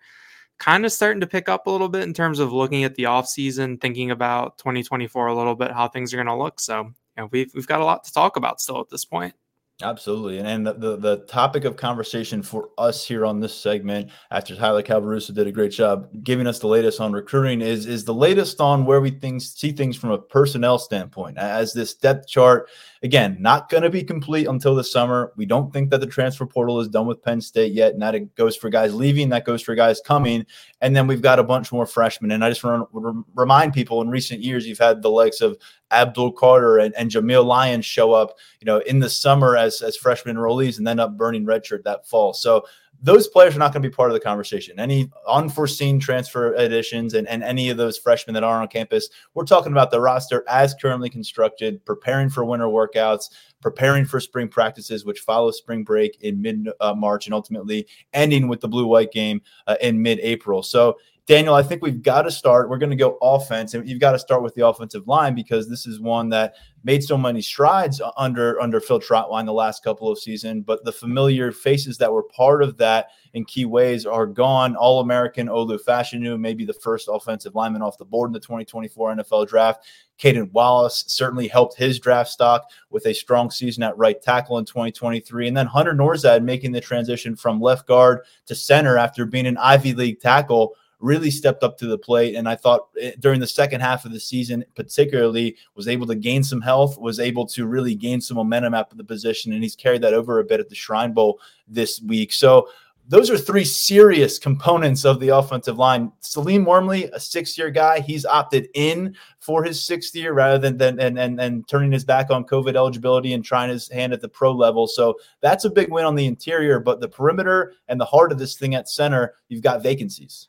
kind of starting to pick up a little bit in terms of looking at the off season, thinking about 2024 a little bit, how things are going to look. So, know, we've we've got a lot to talk about still at this point. Absolutely. And, and the, the, the, topic of conversation for us here on this segment, after Tyler Calvaruso did a great job giving us the latest on recruiting, is, is the latest on where we things, see things from a personnel standpoint. As this depth chart, again, not going to be complete until the summer. We don't think that the transfer portal is done with Penn State yet. And that goes for guys leaving, that goes for guys coming. And then we've got a bunch more freshmen. And I just want to remind people in recent years, you've had the likes of Abdul Carter and, and Jameial Lyons show up, you know, in the summer as, as freshman enrollees and then up burning redshirt that fall. So those players are not going to be part of the conversation. Any unforeseen transfer additions and, and any of those freshmen that are on campus, we're talking about the roster as currently constructed, preparing for winter workouts, preparing for spring practices, which follow spring break in mid uh, March and ultimately ending with the blue white game uh, in mid April. So Daniel, I think we've got to start. We're going to go offense, and you've got to start with the offensive line because this is one that made so many strides under under Phil Trautwein the last couple of seasons. But the familiar faces that were part of that in key ways are gone. All American Olu Fashanu, maybe the first offensive lineman off the board in the 2024 NFL draft. Caedan Wallace certainly helped his draft stock with a strong season at right tackle in 2023. And then Hunter Nourzad making the transition from left guard to center after being an Ivy League tackle really stepped up to the plate. And I thought eh, during the second half of the season, particularly, was able to gain some health, was able to really gain some momentum at the position. And he's carried that over a bit at the Shrine Bowl this week. So, those are three serious components of the offensive line. Salim Wormley, a six-year guy, he's opted in for his sixth year rather than than and, and and turning his back on COVID eligibility and trying his hand at the pro level. So that's a big win on the interior. But the perimeter and the heart of this thing at center, you've got vacancies.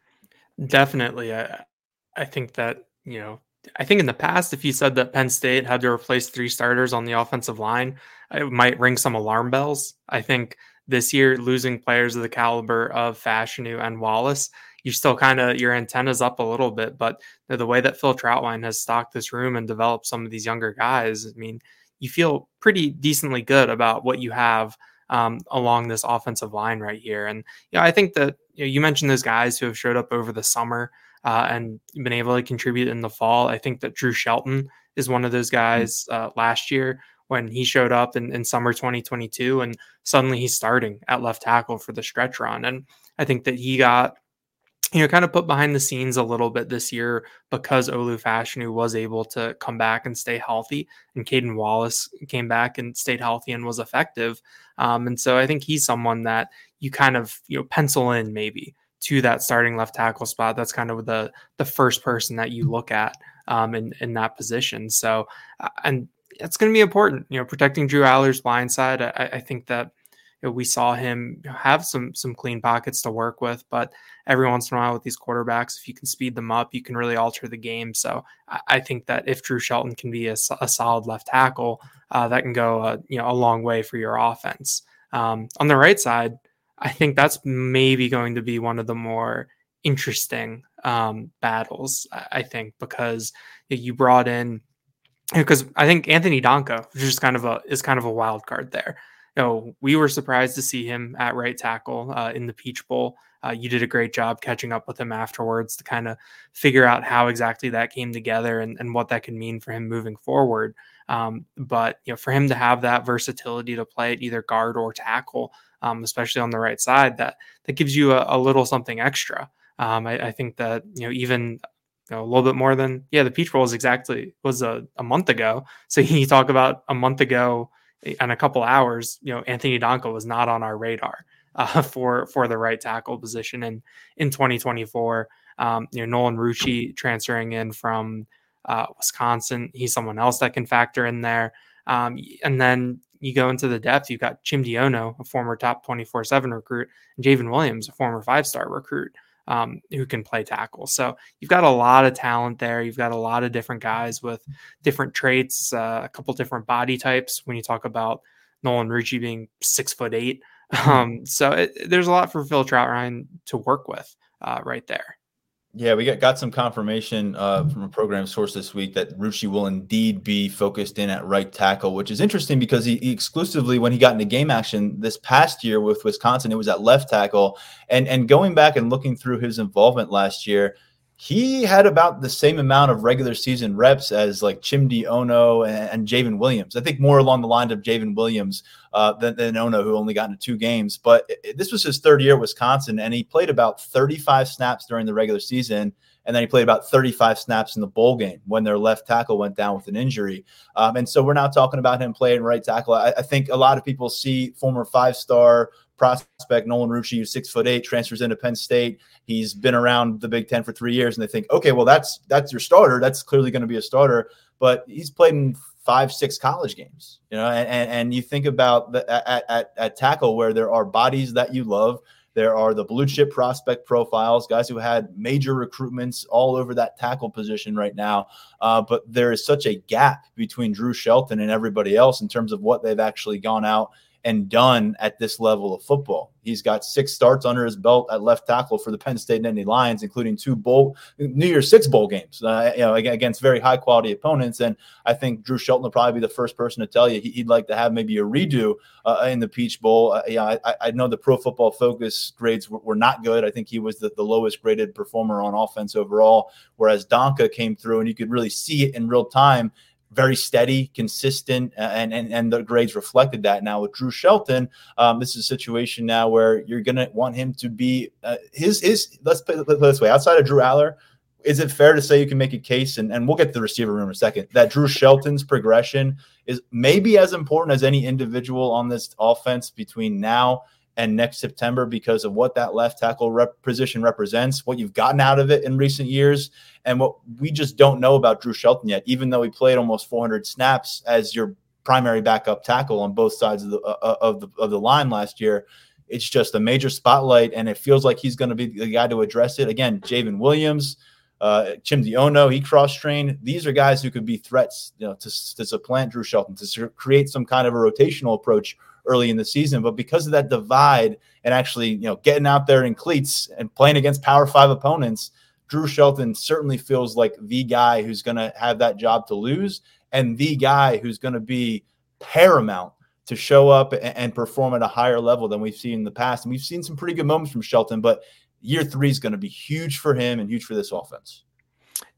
Definitely. I, I think that, you know, I think in the past, if you said that Penn State had to replace three starters on the offensive line, it might ring some alarm bells. I think this year, losing players of the caliber of Fashanu and Wallace, you still kind of your antennas up a little bit. But the, way that Phil Trautwein has stocked this room and developed some of these younger guys, I mean, you feel pretty decently good about what you have um, along this offensive line right here. And yeah, I think that you, know, you mentioned those guys who have showed up over the summer uh, and been able to contribute in the fall. I think that Drew Shelton is one of those mm-hmm. guys uh, last year when he showed up in, in summer 2022 and suddenly he's starting at left tackle for the stretch run. And I think that he got you know, kind of put behind the scenes a little bit this year because Olu Fashanu was able to come back and stay healthy, and Caedan Wallace came back and stayed healthy and was effective. Um, and so I think he's someone that you kind of you know pencil in maybe to that starting left tackle spot. That's kind of the the first person that you look at um, in in that position. So uh, and it's going to be important, you know, protecting Drew Allar's blind side. I, I think that we saw him have some some clean pockets to work with, but every once in a while with these quarterbacks, if you can speed them up, you can really alter the game. So I, think that if Drew Shelton can be a, a solid left tackle, uh, that can go uh, you know a long way for your offense. Um, on the right side, I think that's maybe going to be one of the more interesting um, battles. I think because you brought in because I think Anthony which is kind of a is kind of a wild card there know, we were surprised to see him at right tackle uh, in the Peach Bowl. Uh, you did a great job catching up with him afterwards to kind of figure out how exactly that came together and, and what that could mean for him moving forward. Um, but you know, for him to have that versatility to play at either guard or tackle, um, especially on the right side, that that gives you a, a little something extra. Um, I, I, think that you know even you know, a little bit more than yeah, the Peach Bowl was exactly was a, a month ago. So you talk about a month ago in a couple hours, you know, Anthony Donkoh was not on our radar uh, for for the right tackle position. And in 2024, um, you know, Nolan Rucci transferring in from Uh, Wisconsin, he's someone else that can factor in there. Um, and then you go into the depth, you've got Chimdy Onoh, a former top 24 7 recruit, and J'ven Williams, a former five star recruit. Um, who can play tackle. So you've got a lot of talent there. You've got a lot of different guys with different traits, uh, a couple different body types. When you talk about Nolan Rucci being six foot eight, mm-hmm. um, so it, there's a lot for Phil Trautwein to work with uh, right there. Yeah, we got, got some confirmation uh, from a program source this week that Rucci will indeed be focused in at right tackle, which is interesting because he, he, exclusively, when he got into game action this past year with Wisconsin, it was at left tackle. And and going back and looking through his involvement last year, he had about the same amount of regular season reps as like Chimdy Onoh and, and J'ven Williams. I think more along the lines of J'ven Williams uh, than, than Onoh, who only got into two games. But it, this was his third year at Wisconsin, and he played about 35 snaps during the regular season. And then he played about 35 snaps in the bowl game when their left tackle went down with an injury. Um, and so we're now talking about him playing right tackle. I, I think a lot of people see former five star prospect Nolan Rucci, who's six foot eight, transfers into Penn State. He's been around the Big Ten for three years, and they think, okay, well, that's that's your starter. That's clearly going to be a starter. But he's played in five, six college games, you know, and and, you think about the, at, at at tackle where there are bodies that you love. There are the blue chip prospect profiles, guys who had major recruitments all over that tackle position right now. Uh, but there is such a gap between Drew Shelton and everybody else in terms of what they've actually gone out and done at this level of football. He's got six starts under his belt at left tackle for the Penn State Nittany Lions, including two bowl New Year's Six bowl games, uh, you know, against very high quality opponents. And I think Drew Shelton will probably be the first person to tell you he'd like to have maybe a redo uh, in the Peach Bowl. Uh, yeah, I, I, know the Pro Football Focus grades were, were, not good. I think he was the, the lowest graded performer on offense overall, whereas Donkoh came through and you could really see it in real time very steady, consistent, and, and and the grades reflected that. Now with Drew Shelton, um, this is a situation now where you're to want him to be uh, his his. Let's put, it this way: outside of Drew Allar, is it fair to say you can make a case, and, and we'll get to the receiver room in a second, that Drew Shelton's progression is maybe as important as any individual on this offense between now and next September because of what that left tackle rep position represents, what you've gotten out of it in recent years, and what we just don't know about Drew Shelton yet, even though he played almost 400 snaps as your primary backup tackle on both sides of the uh, uh, of the of the line last year. It's just a major spotlight, and it feels like he's going to be the guy to address it. Again, J'ven Williams, uh, Chimdy Onoh, he cross trained. These are guys who could be threats, you know, to, to supplant Drew Shelton, to create some kind of a rotational approach early in the season. But because of that divide and actually, you know, getting out there in cleats and playing against Power Five opponents, Drew Shelton certainly feels like the guy who's going to have that job to lose and the guy who's going to be paramount to show up and perform at a higher level than we've seen in the past. And we've seen some pretty good moments from Shelton, but year three is going to be huge for him and huge for this offense.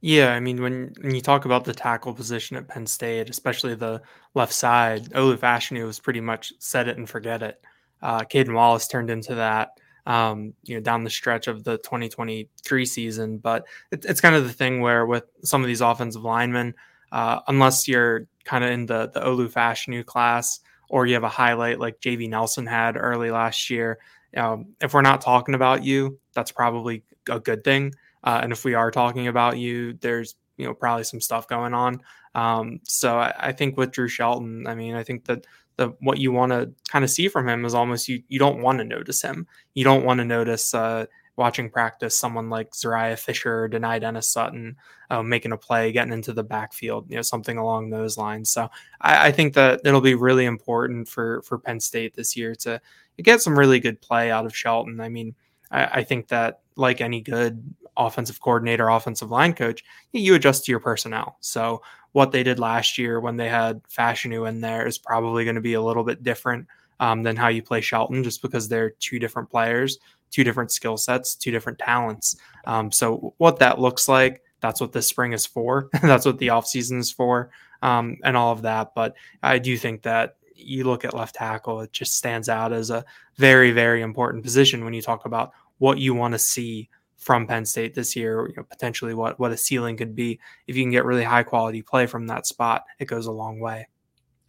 Yeah, I mean, when, when you talk about the tackle position at Penn State, especially the left side, Olu Fashanu was pretty much set it and forget it. Uh, Caedan Wallace turned into that, um, you know, down the stretch of the 2023 season. But it, it's kind of the thing where with some of these offensive linemen, uh, unless you're kind of in the the Olu Fashanu class or you have a highlight like JB Nelson had early last year, um, if we're not talking about you, that's probably a good thing. Uh, and if we are talking about you, there's you know probably some stuff going on. Um, so I, I, think with Drew Shelton, I mean, I think that the what you want to kind of see from him is almost you you don't want to notice him. You don't want to notice uh, watching practice someone like Zuriah Fisher Dani Dennis Sutton uh, making a play, getting into the backfield, you know, something along those lines. So I, I think that it'll be really important for for Penn State this year to get some really good play out of Shelton. I mean, I, I think that like any good offensive coordinator, offensive line coach, you adjust to your personnel. So what they did last year when they had Fashanu in there is probably going to be a little bit different um, than how you play Shelton, just because they're two different players, two different skill sets, two different talents. Um, so what that looks like, that's what this spring is for. that's what the offseason is for, um, and all of that. But I do think that you look at left tackle, it just stands out as a very, very important position when you talk about what you want to see from Penn State this year, you know, potentially what what a ceiling could be if you can get really high quality play from that spot. It goes a long way.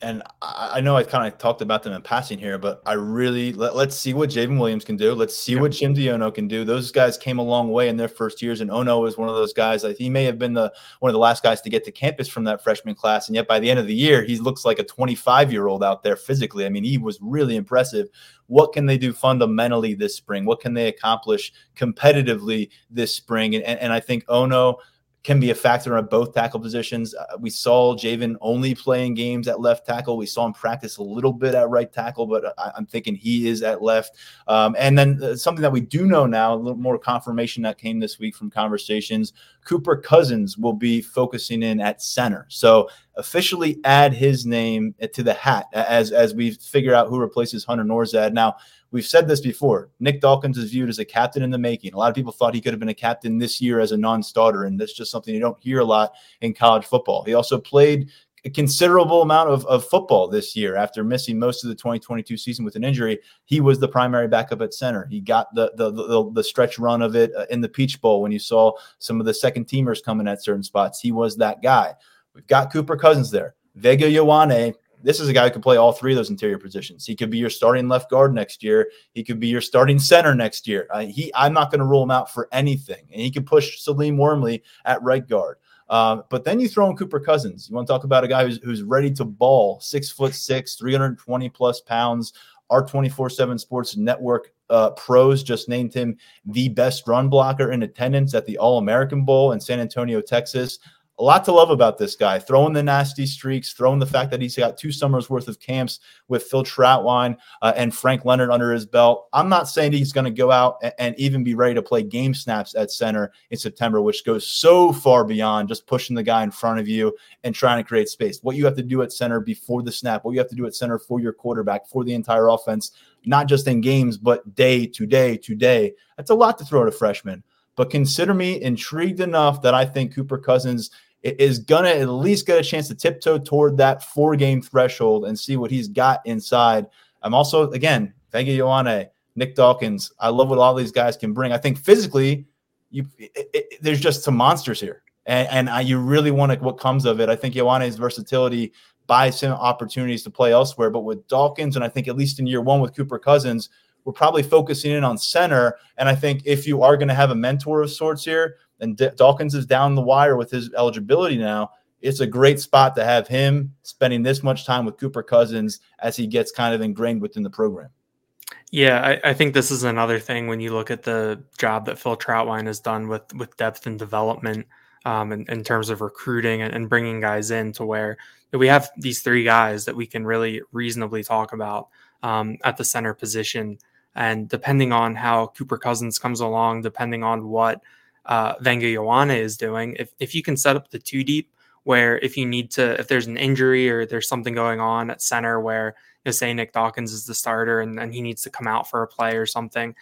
And I, know I kind of talked about them in passing here, but I really let, us see what J'ven Williams can do. Let's see yep. what Chimdy Onoh can do. Those guys came a long way in their first years, and Onoh is one of those guys. Like he may have been the one of the last guys to get to campus from that freshman class, and yet by the end of the year, he looks like a 25 year old out there physically. I mean, he was really impressive. What can they do fundamentally this spring? What can they accomplish competitively this spring? And, and, and I think Onoh can be a factor on both tackle positions. Uh, we saw J'ven only playing games at left tackle. We saw him practice a little bit at right tackle, but I, am thinking he is at left. Um, and then uh, something that we do know now, a little more confirmation that came this week from conversations. Cooper Cousins will be focusing in at center. So officially add his name to the hat as as we figure out who replaces Hunter Nourzad. Now, We've said this before. Nick Dawkins is viewed as a captain in the making. A lot of people thought he could have been a captain this year as a non-starter, and that's just something you don't hear a lot in college football. He also played a considerable amount of, of football this year after missing most of the 2022 season with an injury. He was the primary backup at center. He got the the the, the stretch run of it uh, in the Peach Bowl when you saw some of the second teamers coming at certain spots. He was that guy. We've got Cooper Cousins there. Vega Ioane this is a guy who could play all three of those interior positions. He could be your starting left guard next year. He could be your starting center next year. Uh, he, I'm not going to rule him out for anything, and he could push Salim Wormley at right guard. Uh, but then you throw in Cooper Cousins. You want to talk about a guy who's, who's ready to ball, six foot six, 320 plus pounds. Our 24 7 Sports Network uh, pros just named him the best run blocker in attendance at the All American Bowl in San Antonio, Texas a lot to love about this guy. Throwing the nasty streaks, throwing the fact that he's got two summers worth of camps with Phil Trautwein uh, and Frank Leonard under his belt. I'm not saying he's going to go out and, and, even be ready to play game snaps at center in September, which goes so far beyond just pushing the guy in front of you and trying to create space. What you have to do at center before the snap, what you have to do at center for your quarterback, for the entire offense, not just in games, but day to day to day. That's a lot to throw at a freshman. But consider me intrigued enough that I think Cooper Cousins is to at least get a chance to tiptoe toward that four game threshold and see what he's got inside. I'm also, again, Vega Ioane, Nick Dawkins. I love what all these guys can bring. I think physically, you it, it, there's just some monsters here. And, and I, you really want to, what comes of it. I think Ioane's versatility buys him opportunities to play elsewhere. But with Dawkins, and I think at least in year one with Cooper Cousins, we're probably focusing in on center. And I think if you are going to have a mentor of sorts here, and D- Dawkins is down the wire with his eligibility now. It's a great spot to have him spending this much time with Cooper Cousins as he gets kind of ingrained within the program. Yeah, I, I, think this is another thing when you look at the job that Phil Trautwein has done with with depth and development um, in, in, terms of recruiting and, and, bringing guys in to where we have these three guys that we can really reasonably talk about um, at the center position. And depending on how Cooper Cousins comes along, depending on what uh, Vega Ioane is doing, if, if you can set up the two deep, where if you need to, if there's an injury or there's something going on at center where, you know, say Nick Dawkins is the starter and, and he needs to come out for a play or something,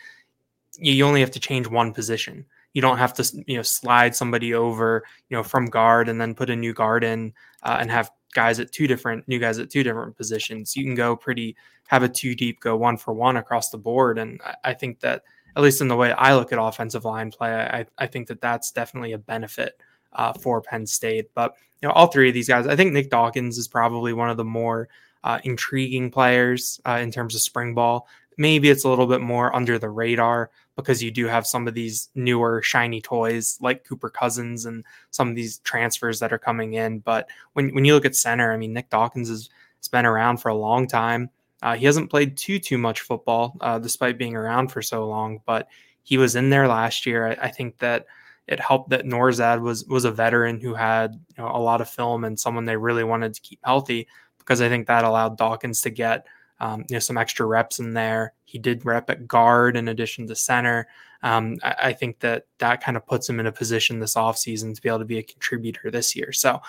you, you only have to change one position. You don't have to, you know, slide somebody over, you know, from guard and then put a new guard in uh, and have guys at two different new guys at two different positions. You can go pretty have a two deep, go one for one across the board, and I, I think that at least in the way I look at offensive line play, I, I think that that's definitely a benefit uh, for Penn State. But you know, all three of these guys, I think Nick Dawkins is probably one of the more uh, intriguing players uh, in terms of spring ball. Maybe it's a little bit more under the radar because you do have some of these newer shiny toys like Cooper Cousins and some of these transfers that are coming in. But when when you look at center, I mean, Nick Dawkins has, has been around for a long time. Uh, he hasn't played too too much football uh, despite being around for so long, but he was in there last year. I, I, think that it helped that Nourzad was was a veteran who had you know, a lot of film and someone they really wanted to keep healthy because I think that allowed Dawkins to get um, you know some extra reps in there. He did rep at guard in addition to center. Um, I, I, think that that kind of puts him in a position this offseason to be able to be a contributor this year. So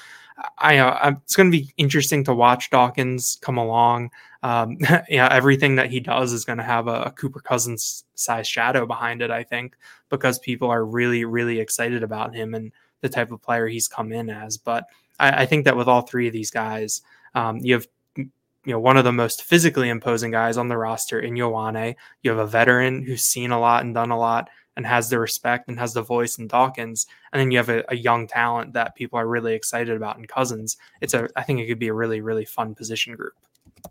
I, uh, it's going to be interesting to watch Dawkins come along. Um, yeah, everything that he does is going to have a, Cooper Cousins size shadow behind it. I think because people are really, really excited about him and the type of player he's come in as. But I, I think that with all three of these guys, um, you have you know one of the most physically imposing guys on the roster in Ioane. You have a veteran who's seen a lot and done a lot and has the respect and has the voice in Dawkins. And then you have a, a young talent that people are really excited about in Cousins. It's a, I think it could be a really, really fun position group.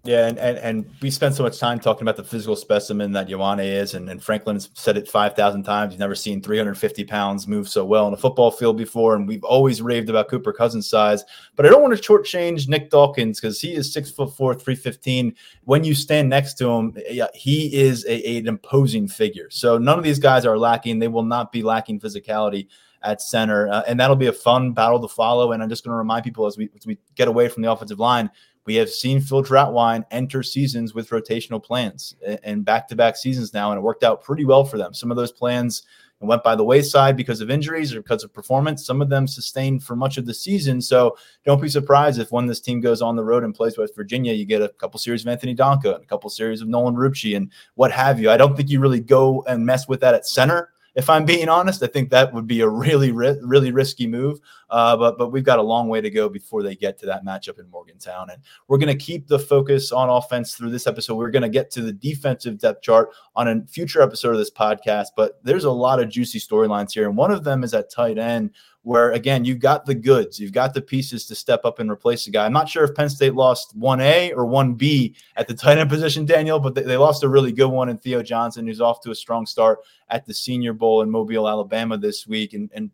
Yeah, and, and and we spent so much time talking about the physical specimen that Ioane is, and, and Franklin's said it five thousand times. He's never seen 350 pounds move so well on a football field before, and we've always raved about Cooper Cousins' size. But I don't want to shortchange Nick Dawkins because he is six foot four, 315. When you stand next to him, he is a, an imposing figure. So none of these guys are lacking. They will not be lacking physicality at center, uh, and that'll be a fun battle to follow. And I'm just going to remind people as we as we get away from the offensive line we have seen Phil Trautwein enter seasons with rotational plans and back to back seasons now, and it worked out pretty well for them. Some of those plans went by the wayside because of injuries or because of performance. Some of them sustained for much of the season. So don't be surprised if when this team goes on the road and plays West Virginia, you get a couple series of Anthony Donkoh and a couple series of Nolan Rucci and what have you. I don't think you really go and mess with that at center if I'm being honest, I think that would be a really, really risky move. Uh, but but we've got a long way to go before they get to that matchup in Morgantown, and we're going to keep the focus on offense through this episode. We're going to get to the defensive depth chart on a future episode of this podcast. But there's a lot of juicy storylines here, and one of them is at tight end where again you've got the goods, you've got the pieces to step up and replace the guy. I'm not sure if Penn State lost one A or one B at the tight end position, Daniel, but they, they, lost a really good one in Theo Johnson, who's off to a strong start at the Senior Bowl in Mobile, Alabama this week, and, and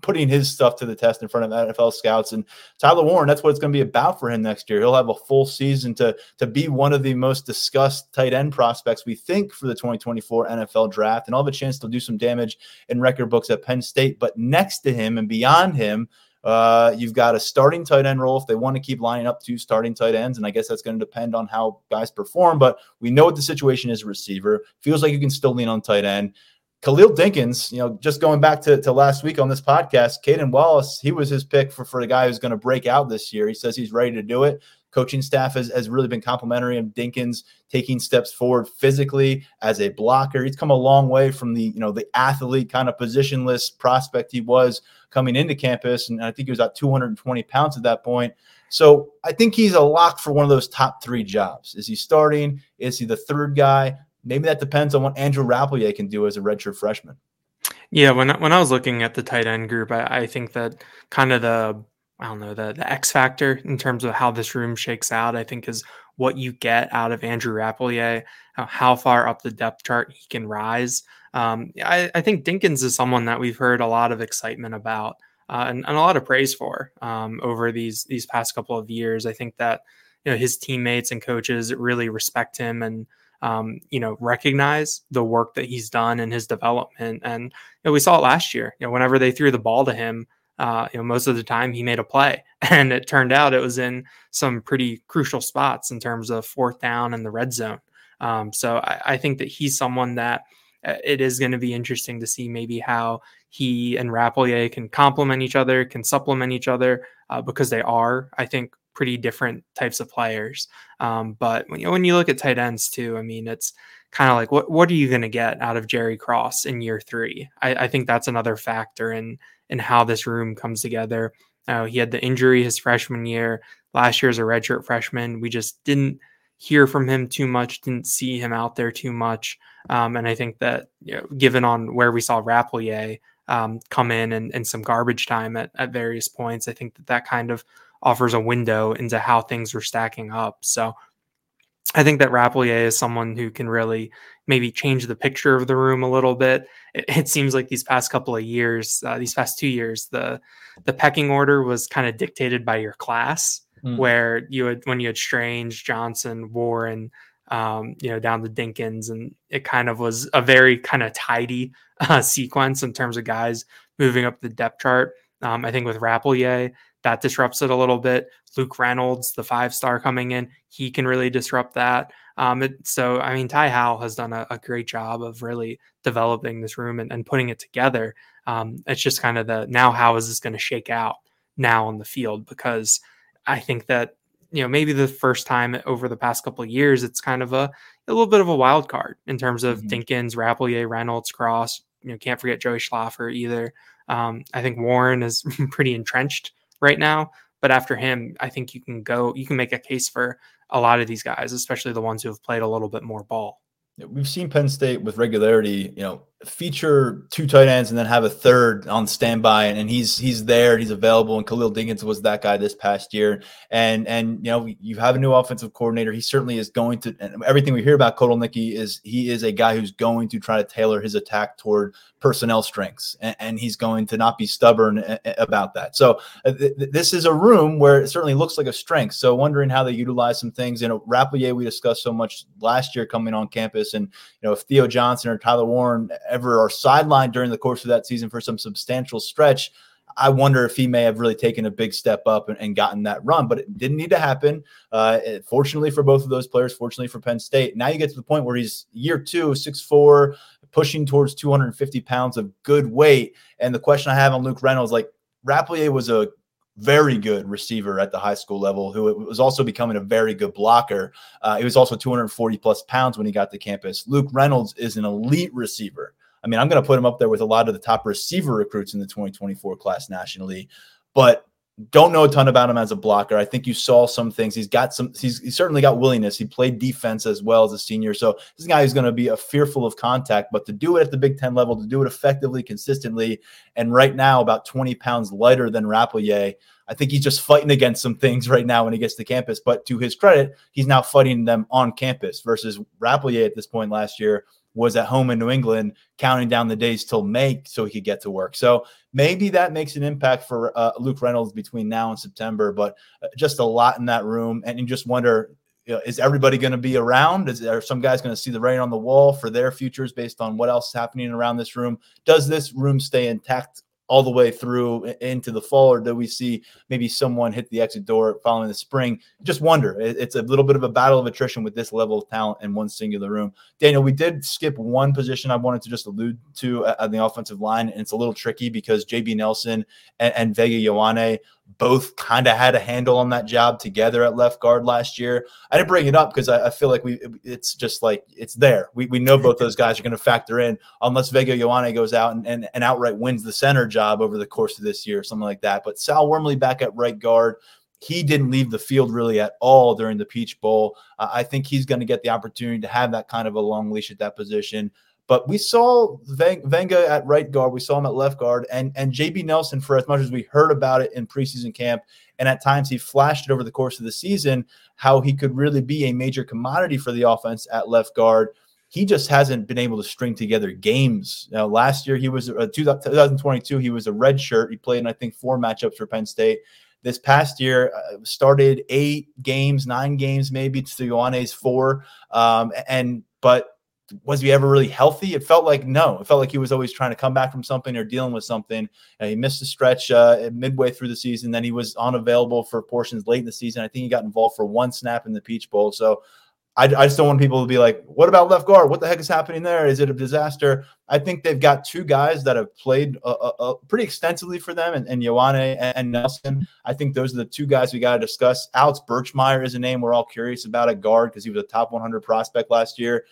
putting his stuff to the test in front of NFL scouts. And Tyler Warren, that's what it's going to be about for him next year. He'll have a full season to to be one of the most discussed tight end prospects we think for the 2024 NFL draft, and I'll have a chance to do some damage in record books at Penn State. But next to him and beyond him. Uh, you've got a starting tight end role if they want to keep lining up two starting tight ends, and I guess that's going to depend on how guys perform. But we know what the situation is. Receiver feels like you can still lean on tight end. Khalil Dinkins, you know, just going back to, to last week on this podcast, Caedan Wallace, he was his pick for, for the guy who's going to break out this year. He says he's ready to do it. Coaching staff has, has really been complimentary of Dinkins taking steps forward physically as a blocker. He's come a long way from the, you know, the athlete kind of positionless prospect he was coming into campus. And I think he was at 220 pounds at that point. So I think he's a lock for one of those top three jobs. Is he starting? Is he the third guy? Maybe that depends on what Andrew Rappleyea can do as a redshirt freshman. Yeah, when when I was looking at the tight end group, I, I think that kind of the I don't know the the X factor in terms of how this room shakes out. I think is what you get out of Andrew Rappleyea, how far up the depth chart he can rise. Um, I, I, think Dinkins is someone that we've heard a lot of excitement about uh, and, and, a lot of praise for um, over these these past couple of years. I think that you know his teammates and coaches really respect him and um, you know, recognize the work that he's done in his development. And you know, we saw it last year. You know, whenever they threw the ball to him, uh, you know, most of the time he made a play, and it turned out it was in some pretty crucial spots in terms of fourth down and the red zone. Um, so I, I, think that he's someone that uh, it is going to be interesting to see maybe how he and Rappleyea can complement each other, can supplement each other, uh, because they are, I think, pretty different types of players. Um, but when you, when you look at tight ends too, I mean, it's kind of like what what are you going to get out of Jerry Cross in year three? I, I, think that's another factor in in how this room comes together. Uh, he had the injury his freshman year. Last year as a redshirt freshman, we just didn't hear from him too much, didn't see him out there too much. Um, and I think that you know, given on where we saw Rappleyea um, come in and, and some garbage time at, at various points, I think that that kind of offers a window into how things were stacking up. So I think that Rappleyea is someone who can really maybe change the picture of the room a little bit. It, it seems like these past couple of years, uh, these past two years, the the pecking order was kind of dictated by your class, mm. where you had when you had Strange, Johnson, Warren, um, you know, down to Dinkins, and it kind of was a very kind of tidy uh, sequence in terms of guys moving up the depth chart. Um, I think with Rappleyea, that disrupts it a little bit. Luke Reynolds, the five star coming in, he can really disrupt that. Um, it, so, I mean, Ty Howle has done a, a, great job of really developing this room and, and putting it together. Um, it's just kind of the now, how is this going to shake out now on the field? Because I think that, you know, maybe the first time over the past couple of years, it's kind of a, a little bit of a wild card in terms of mm-hmm. Dinkins, Rappleyea, Reynolds, Cross. You know, can't forget Joey Schlaffer either. Um, I think Warren is pretty entrenched right now. But after him, I think you can go, you can make a case for a lot of these guys, especially the ones who have played a little bit more ball. We've seen Penn State with regularity, you know, feature two tight ends and then have a third on standby and, and he's he's there he's available and Khalil Dinkins was that guy this past year. And and you know you have a new offensive coordinator. He certainly is going to and everything we hear about Kotelnicki is he is a guy who's going to try to tailor his attack toward personnel strengths and, and he's going to not be stubborn a, a, about that. So uh, th- this is a room where it certainly looks like a strength. So wondering how they utilize some things. You know Rappleyea we discussed so much last year coming on campus and you know if Theo Johnson or Tyler Warren ever are sidelined during the course of that season for some substantial stretch, I wonder if he may have really taken a big step up and, and gotten that run, but it didn't need to happen. Uh, fortunately for both of those players, fortunately for Penn State, now you get to the point where he's year two, six four, pushing towards 250 pounds of good weight. And the question I have on Luke Reynolds, like Rappleyea was a very good receiver at the high school level who was also becoming a very good blocker. Uh, he was also 240 plus pounds when he got to campus. Luke Reynolds is an elite receiver. I mean, I'm going to put him up there with a lot of the top receiver recruits in the 2024 class nationally, but don't know a ton about him as a blocker. I think you saw some things. He's got some, he's, certainly got willingness. He played defense as well as a senior. So this is a guy who's going to be a fearful of contact, but to do it at the Big Ten level, to do it effectively, consistently, and right now about 20 pounds lighter than Rappleyea, I think he's just fighting against some things right now when he gets to campus. But to his credit, he's now fighting them on campus versus Rappleyea at this point last year was at home in New England, counting down the days till May so he could get to work. So maybe that makes an impact for uh, Luke Reynolds between now and September, but uh, just a lot in that room. And you just wonder, you know, is everybody going to be around? Is there some guys going to see the writing on the wall for their futures based on what else is happening around this room? Does this room stay intact all the way through into the fall, or do we see maybe someone hit the exit door following the spring? Just wonder. It's a little bit of a battle of attrition with this level of talent in one singular room. Daniel, we did skip one position I wanted to just allude to uh, on the offensive line, and it's a little tricky because JB Nelson and, and Vega Ioane both kind of had a handle on that job together at left guard last year. I didn't bring it up because I, I, feel like we it's just like it's there. We, we know both those guys are going to factor in unless Vega Ioane goes out and, and, and outright wins the center job over the course of this year, or something like that. But Sal Wormley back at right guard. He didn't leave the field really at all during the Peach Bowl. Uh, I think he's going to get the opportunity to have that kind of a long leash at that position. But we saw Vega at right guard, we saw him at left guard, and and JB Nelson for as much as we heard about it in preseason camp, and at times he flashed it over the course of the season how he could really be a major commodity for the offense at left guard. He just hasn't been able to string together games. Now, last year he was uh, 2022. He was a red shirt. He played in I think four matchups for Penn State. This past year, uh, started eight games, nine games maybe. To Ioane's four, um, and but was he ever really healthy? It felt like no. It felt like he was always trying to come back from something or dealing with something. Uh, he missed a stretch uh, midway through the season. Then he was unavailable for portions late in the season. I think he got involved for one snap in the Peach Bowl. So I, I just don't want people to be like, what about left guard? What the heck is happening there? Is it a disaster? I think they've got two guys that have played uh, uh, uh pretty extensively for them, and, Ioane and, and Nelson. I think those are the two guys we got to discuss. Alex Birchmeier is a name we're all curious about at guard because he was a top 100 prospect last year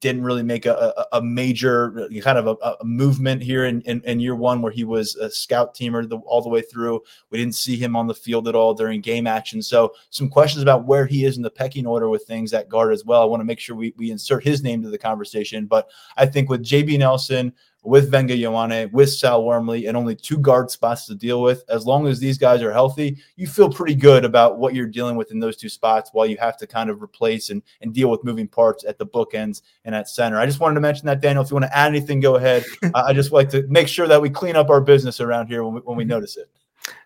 didn't really make a, a, major kind of a, a movement here in, in, in, year one where he was a scout teamer the, all the way through. We didn't see him on the field at all during game action. So some questions about where he is in the pecking order with things at guard as well. I want to make sure we, we insert his name to the conversation. But I think with JB Nelson, with Vega Ioane, with Sal Wormley, and only two guard spots to deal with. As long as these guys are healthy, you feel pretty good about what you're dealing with in those two spots while you have to kind of replace and, and deal with moving parts at the bookends and at center. I just wanted to mention that, Daniel. If you want to add anything, go ahead. I just like to make sure that we clean up our business around here when we, when we mm-hmm. notice it.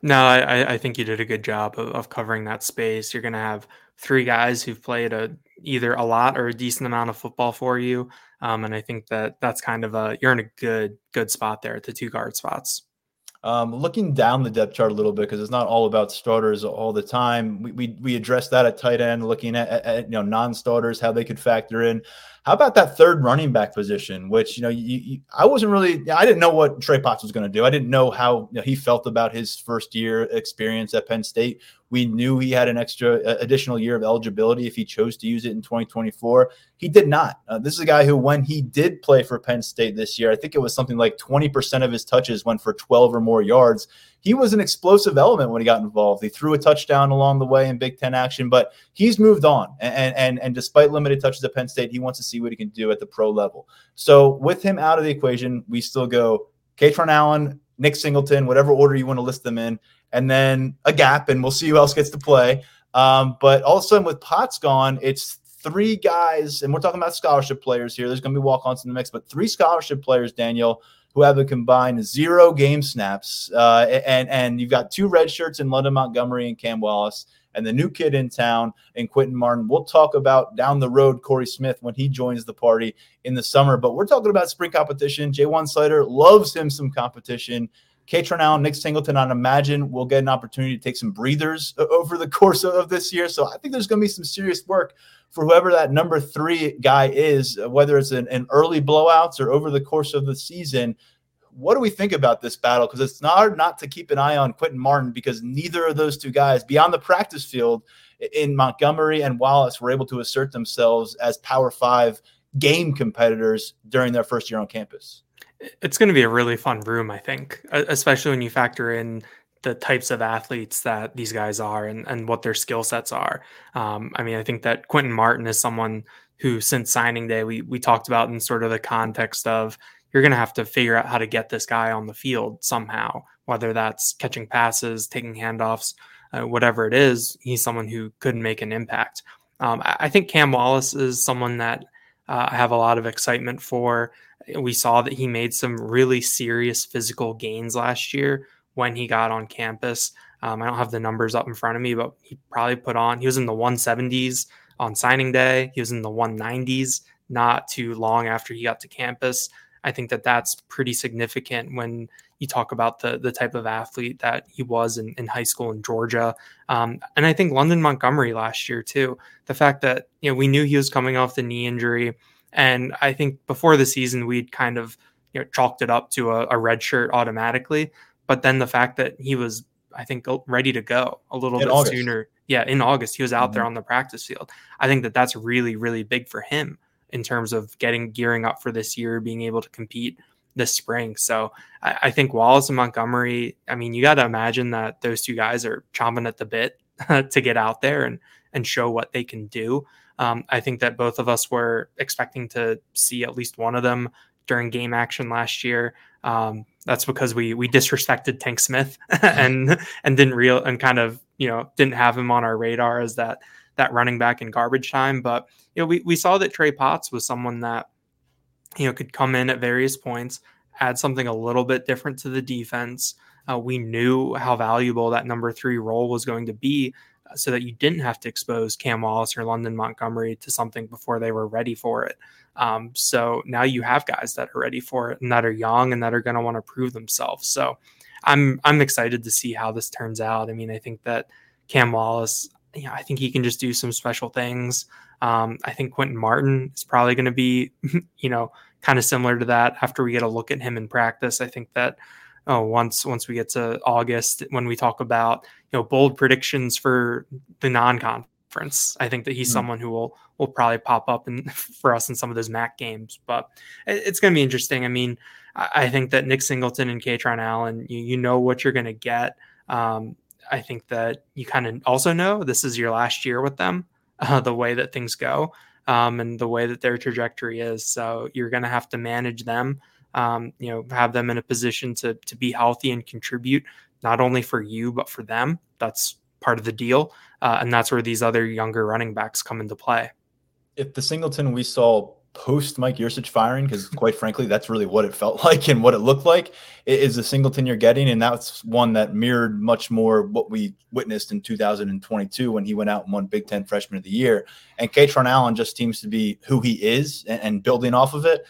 No, I, I think you did a good job of, of covering that space. You're going to have three guys who've played a either a lot or a decent amount of football for you. Um, and I think that that's kind of a you're in a good good spot there at the two guard spots. Um, looking down the depth chart a little bit because it's not all about starters all the time. We we, we addressed that at tight end, looking at, at, at you know non-starters, how they could factor in. How about that third running back position, which you know you, you, I wasn't really I didn't know what Trey Potts was going to do. I didn't know how you know, he felt about his first year experience at Penn State. We knew he had an extra additional year of eligibility if he chose to use it in 2024. He did not. Uh, this is a guy who, when he did play for Penn State this year, I think it was something like 20% of his touches went for 12 or more yards he was an explosive element when he got involved. He threw a touchdown along the way in Big Ten action, but he's moved on. And and and despite limited touches at Penn State, he wants to see what he can do at the pro level. So with him out of the equation, we still go Kaytron Allen, Nick Singleton, whatever order you want to list them in, and then a gap, and we'll see who else gets to play. Um, but all of a sudden, with Potts gone, it's three guys, and we're talking about scholarship players here. There's going to be walk-ons in the mix, but three scholarship players, Daniel, who have a combined zero game snaps, uh, and and you've got two red shirts in London Montgomery and Cam Wallace, and the new kid in town in Quinton Martin. We'll talk about down the road Corey Smith when he joins the party in the summer, but we're talking about spring competition. Ja'Juan Seider loves him some competition. Kaytron Allen, Nick Singleton, I'd imagine we'll get an opportunity to take some breathers uh, over the course of this year. So I think there's going to be some serious work for whoever that number three guy is, uh, whether it's an, early blowouts or over the course of the season. What do we think about this battle? Because it's hard not to keep an eye on Quinton Martin because neither of those two guys, beyond the practice field in Montgomery and Wallace, were able to assert themselves as Power Five game competitors during their first year on campus it's going to be a really fun room, I think, especially when you factor in the types of athletes that these guys are and, and what their skill sets are. Um, I mean, I think that Quinton Martin is someone who, since signing day, we we talked about in sort of the context of you're going to have to figure out how to get this guy on the field somehow, whether that's catching passes, taking handoffs, uh, whatever it is. He's someone who could make an impact. Um, I, I, think Cam Wallace is someone that uh, I have a lot of excitement for we saw that he made some really serious physical gains last year when he got on campus. Um, I don't have the numbers up in front of me, but he probably put on, he was in the 170s on signing day. He was in the 190s not too long after he got to campus. I think that that's pretty significant when you talk about the the type of athlete that he was in, in high school in Georgia. Um, and I think London Montgomery last year too. The fact that you know we knew he was coming off the knee injury. And I think before the season, we'd kind of you know chalked it up to a, a red shirt automatically. But then the fact that he was, I think, ready to go a little in bit August. sooner. Yeah, in August, he was out mm-hmm. there on the practice field. I think that that's really, really big for him in terms of getting gearing up for this year, being able to compete this spring. So I, I think Wallace and Montgomery, I mean, you got to imagine that those two guys are chomping at the bit to get out there and and show what they can do. Um, I think that both of us were expecting to see at least one of them during game action last year. Um, that's because we we disrespected Tank Smith and and didn't real and kind of you know didn't have him on our radar as that that running back in garbage time. But you know we we saw that Trey Potts was someone that you know could come in at various points, add something a little bit different to the defense. Uh, we knew how valuable that number three role was going to be so that you didn't have to expose Cam Wallace or London Montgomery to something before they were ready for it. Um, so now you have guys that are ready for it and that are young and that are going to want to prove themselves. So I'm I'm excited to see how this turns out. I mean, I think that Cam Wallace, you know, I think he can just do some special things. Um, I think Quinton Martin is probably going to be, you know, kind of similar to that after we get a look at him in practice. I think that oh, once once we get to August when we talk about you know bold predictions for the non-conference. I think that he's mm-hmm. someone who will will probably pop up and for us in some of those MAC games. But it, it's going to be interesting. I mean, I, I, think that Nick Singleton and Kaytron Allen, you, you know what you're going to get. Um, I think that you kind of also know this is your last year with them, uh, the way that things go um, and the way that their trajectory is. So you're going to have to manage them um, you know, have them in a position to to be healthy and contribute not only for you but for them. That's part of the deal, uh, and that's where these other younger running backs come into play. If the Singleton we saw post Mike Yurcich firing, because quite frankly, that's really what it felt like and what it looked like, is the Singleton you're getting, and that's one that mirrored much more what we witnessed in 2022 when he went out and won Big Ten Freshman of the Year. And Kaytron Allen just seems to be who he is and, and building off of it.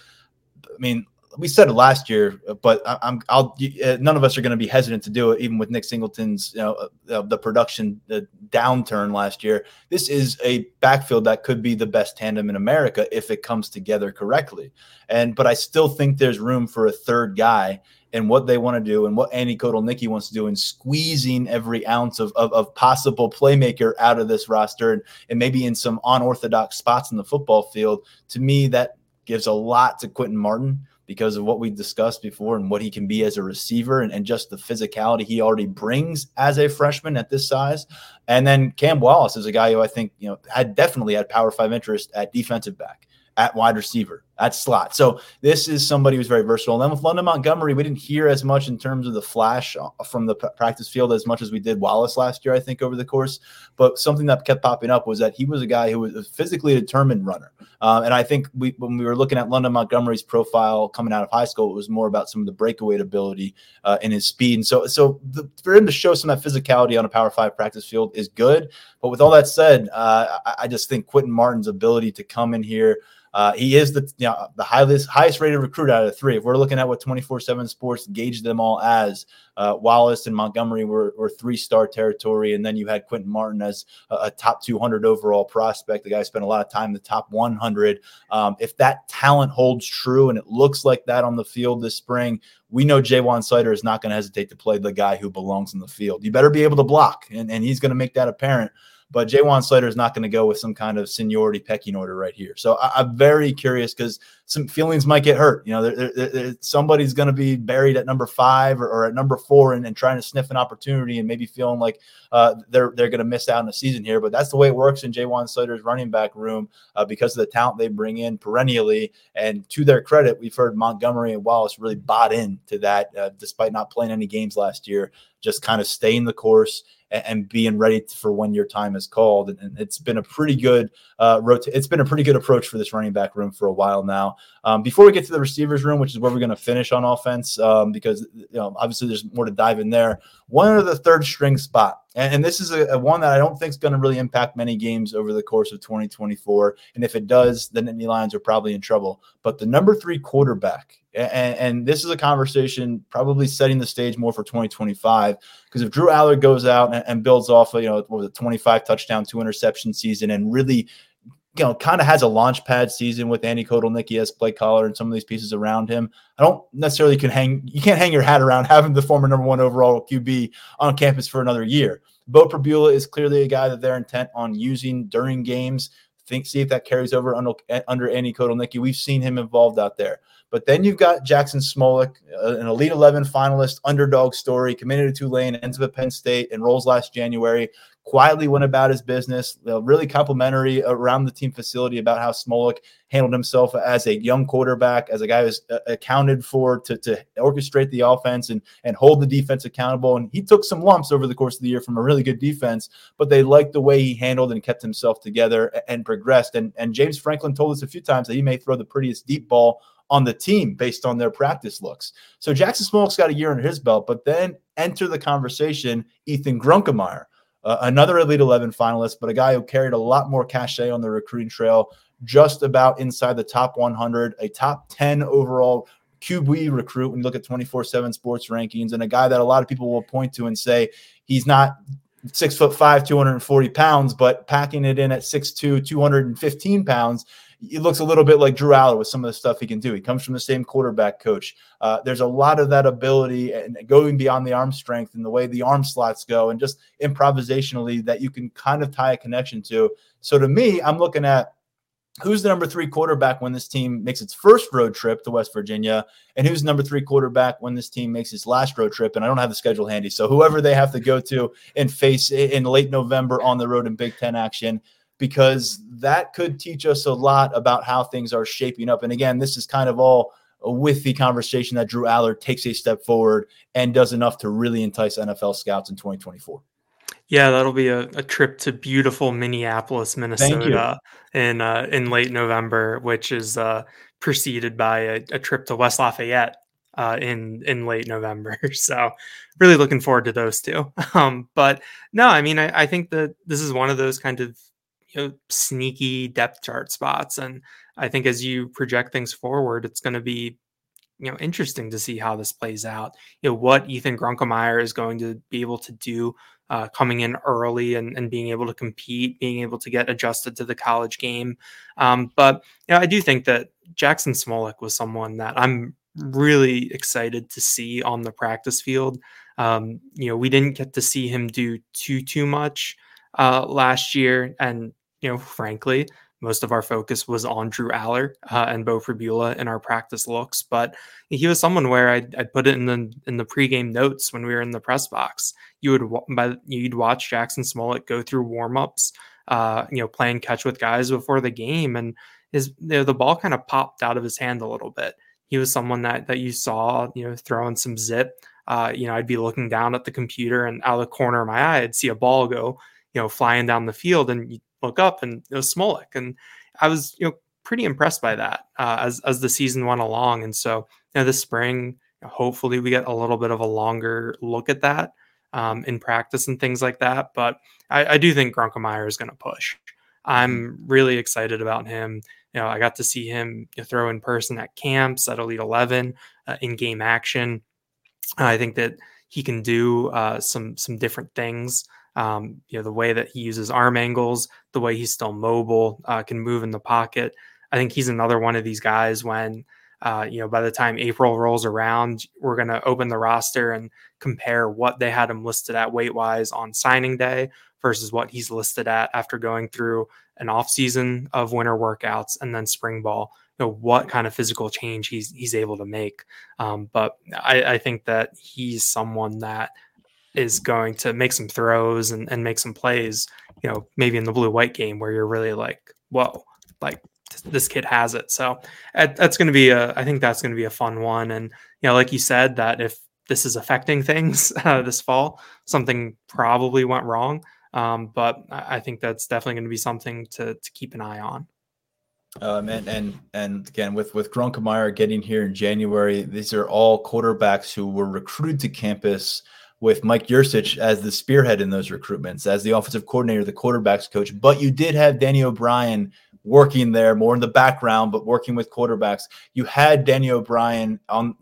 I mean, we said it last year, but I, am I'll uh, none of us are going to be hesitant to do it, even with Nick Singleton's you know uh, uh, the production the downturn last year. This is a backfield that could be the best tandem in America if it comes together correctly. And but I still think there's room for a third guy and what they want to do and what Andy Kotelnicki wants to do and squeezing every ounce of, of, of, possible playmaker out of this roster and, and maybe in some unorthodox spots in the football field. To me, that gives a lot to Quinton Martin because of what we discussed before and what he can be as a receiver and, and just the physicality he already brings as a freshman at this size. And then Cam Wallace is a guy who I think, you know, had definitely had power five interest at defensive back. at wide receiver, at slot. So this is somebody who's very versatile. And then with London Montgomery, we didn't hear as much in terms of the flash uh, from the practice field as much as we did Wallace last year, I think, over the course. But something that kept popping up was that he was a guy who was a physically determined runner. Um, and I think we, when we were looking at London Montgomery's profile coming out of high school, it was more about some of the breakaway ability uh, and his speed. And so, so the, for him to show some of that physicality on a Power Five practice field is good. But with all that said, uh, I, I just think Quinton Martin's ability to come in here uh, he is the you know, the highest highest rated recruit out of the three. If we're looking at what 24/7 Sports gauged them all as, uh, Wallace and Montgomery were, were three star territory, and then you had Quinton Martin as a, a, top 200 overall prospect. The guy spent a lot of time in the top 100. Um, if that talent holds true, and it looks like that on the field this spring, we know Ja'Juan Seider is not going to hesitate to play the guy who belongs in the field. You better be able to block, and, and he's going to make that apparent. But Ja'Juan Seider is not going to go with some kind of seniority pecking order right here. So I, am very curious because some feelings might get hurt. You know, there, there, there, somebody's going to be buried at number five or, or at number four and, and, trying to sniff an opportunity and maybe feeling like uh, they're they're going to miss out on the season here. But that's the way it works in Ja'Juan Seider's running back room uh, because of the talent they bring in perennially. And to their credit, we've heard Montgomery and Wallace really bought into that uh, despite not playing any games last year. Just kind of staying the course and being ready for when your time is called. And it's been a pretty good uh, rota- It's been a pretty good approach for this running back room for a while now. Um, before we get to the receivers room, which is where we're going to finish on offense, um, because you know obviously there's more to dive in there. One of the third string spot, and, and this is a, a, one that I don't think is going to really impact many games over the course of 2024. And if it does, then the Lions are probably in trouble. But the number three quarterback and, and, this is a conversation probably setting the stage more for 2025 because if Drew Allar goes out and, and builds off a you know what was a 25 touchdown, two interception season, and really you know kind of has a launch pad season with Andy Kotelnicki as play caller and some of these pieces around him, I don't necessarily can hang you can't hang your hat around having the former number one overall QB on campus for another year. Beau Pribula is clearly a guy that they're intent on using during games. Think see if that carries over under, under Andy Kotelnicki. We've seen him involved out there. But then you've got Jackson Smolik, uh, an Elite 11 finalist, underdog story, committed to Tulane, ends up at Penn State, enrolls last January, quietly went about his business, really complimentary around the team facility about how Smolik handled himself as a young quarterback, as a guy who's uh, accounted for to, to orchestrate the offense and, and hold the defense accountable. And he took some lumps over the course of the year from a really good defense, but they liked the way he handled and kept himself together and progressed. And, and James Franklin told us a few times that he may throw the prettiest deep ball on the team based on their practice looks. So Jackson Smolik's got a year under his belt, but then enter the conversation Ethan Grunkemeyer, uh, another Elite 11 finalist, but a guy who carried a lot more cachet on the recruiting trail, just about inside the top 100, a top 10 overall QB recruit when you look at 24 7 sports rankings, and a guy that a lot of people will point to and say he's not six foot five, 240 pounds, but packing it in at 6'2, 215 pounds he looks a little bit like Drew Allar with some of the stuff he can do. He comes from the same quarterback coach. Uh, there's a lot of that ability and going beyond the arm strength and the way the arm slots go and just improvisationally that you can kind of tie a connection to. So to me, I'm looking at who's the number three quarterback when this team makes its first road trip to West Virginia, and who's number three quarterback when this team makes its last road trip. And I don't have the schedule handy, so whoever they have to go to and face in late November on the road in Big Ten action, because that could teach us a lot about how things are shaping up. And again, this is kind of all with the conversation that Drew Allar takes a step forward and does enough to really entice NFL scouts in 2024. Yeah, that'll be a, a trip to beautiful Minneapolis, Minnesota in uh, in late November, which is uh, preceded by a, a, trip to West Lafayette uh, in in late November. So, really looking forward to those two. Um, but no, I mean, I, I think that this is one of those kind of know, sneaky depth chart spots. And I think as you project things forward, it's going to be you know interesting to see how this plays out. You know what Ethan Grunkemeyer is going to be able to do uh, coming in early and, and being able to compete, being able to get adjusted to the college game. Um, but you know, I do think that Jackson Smolik was someone that I'm really excited to see on the practice field. Um, you know, we didn't get to see him do too too much uh, last year, and you know, frankly, most of our focus was on Drew Allar uh, and Beau Pribula in our practice looks, but he was someone where I'd, I'd, put it in the in the pregame notes when we were in the press box. You would by, you'd watch Jackson Smolik go through warmups, uh, you know, playing catch with guys before the game, and his you know, the ball kind of popped out of his hand a little bit. He was someone that that you saw, you know, throwing some zip. Uh, you know, I'd be looking down at the computer and out of the corner of my eye, I'd see a ball go, you know, flying down the field, and look up and it was Smolik, and I was, you know, pretty impressed by that uh, as as the season went along. And so, you know, this spring, hopefully, we get a little bit of a longer look at that um, in practice and things like that. But I, I do think Grunkemeyer is going to push. I'm mm-hmm. really excited about him. You know, I got to see him throw in person at camps at Elite Eleven uh, in game action. I think that he can do uh, some some different things. Um, you know, the way that he uses arm angles, the way he's still mobile, uh, can move in the pocket. I think he's another one of these guys when uh, you know, by the time April rolls around, we're going to open the roster and compare what they had him listed at weight wise on signing day versus what he's listed at after going through an off season of winter workouts and then spring ball. You know, what kind of physical change he's he's able to make. Um, but I, I think that he's someone that is going to make some throws and, and make some plays, you know, maybe in the blue white game where you're really like, whoa, like this kid has it. So that's going to be a, I think that's going to be a fun one. And, you know, like you said, that if this is affecting things uh, this fall, something probably went wrong. Um, but I think that's definitely going to be something to, to keep an eye on. Um, and and and again, with with Grunkemeyer getting here in January, these are all quarterbacks who were recruited to campus with Mike Yurcich as the spearhead in those recruitments, as the offensive coordinator, the quarterbacks coach. But you did have Danny O'Brien working there more in the background, but working with quarterbacks. You had Danny O'Brien on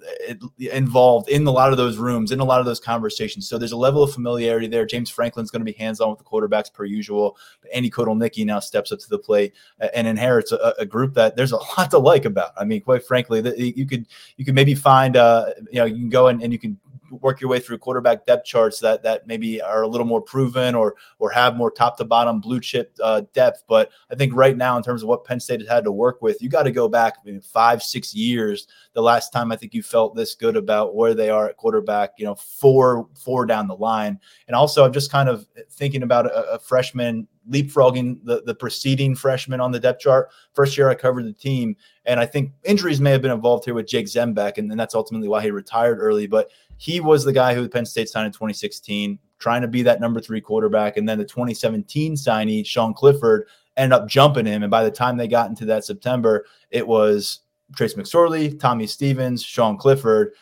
involved in a lot of those rooms, in a lot of those conversations. So there's a level of familiarity there. James Franklin's going to be hands on with the quarterbacks per usual. But Andy Kotelnicki now steps up to the plate and inherits a, a, group that there's a lot to like about. I mean, quite frankly, you could you could maybe find uh, you know you can go and, and you can work your way through quarterback depth charts that that maybe are a little more proven or or have more top to bottom blue chip uh, depth. But I think right now, in terms of what Penn State has had to work with, you got to go back five six years. The last time I think you felt this good about where they are at quarterback, you know, four four down the line. And also, I'm just kind of thinking about a, a freshman leapfrogging the, the preceding freshman on the depth chart. First year I covered the team, and I think injuries may have been involved here with Jake Zembiec, and, and that's ultimately why he retired early. But he was the guy who Penn State signed in 2016, trying to be that number three quarterback. And then the 2017 signee, Sean Clifford, ended up jumping him. And by the time they got into that September, it was Trace McSorley, Tommy Stevens, Sean Clifford.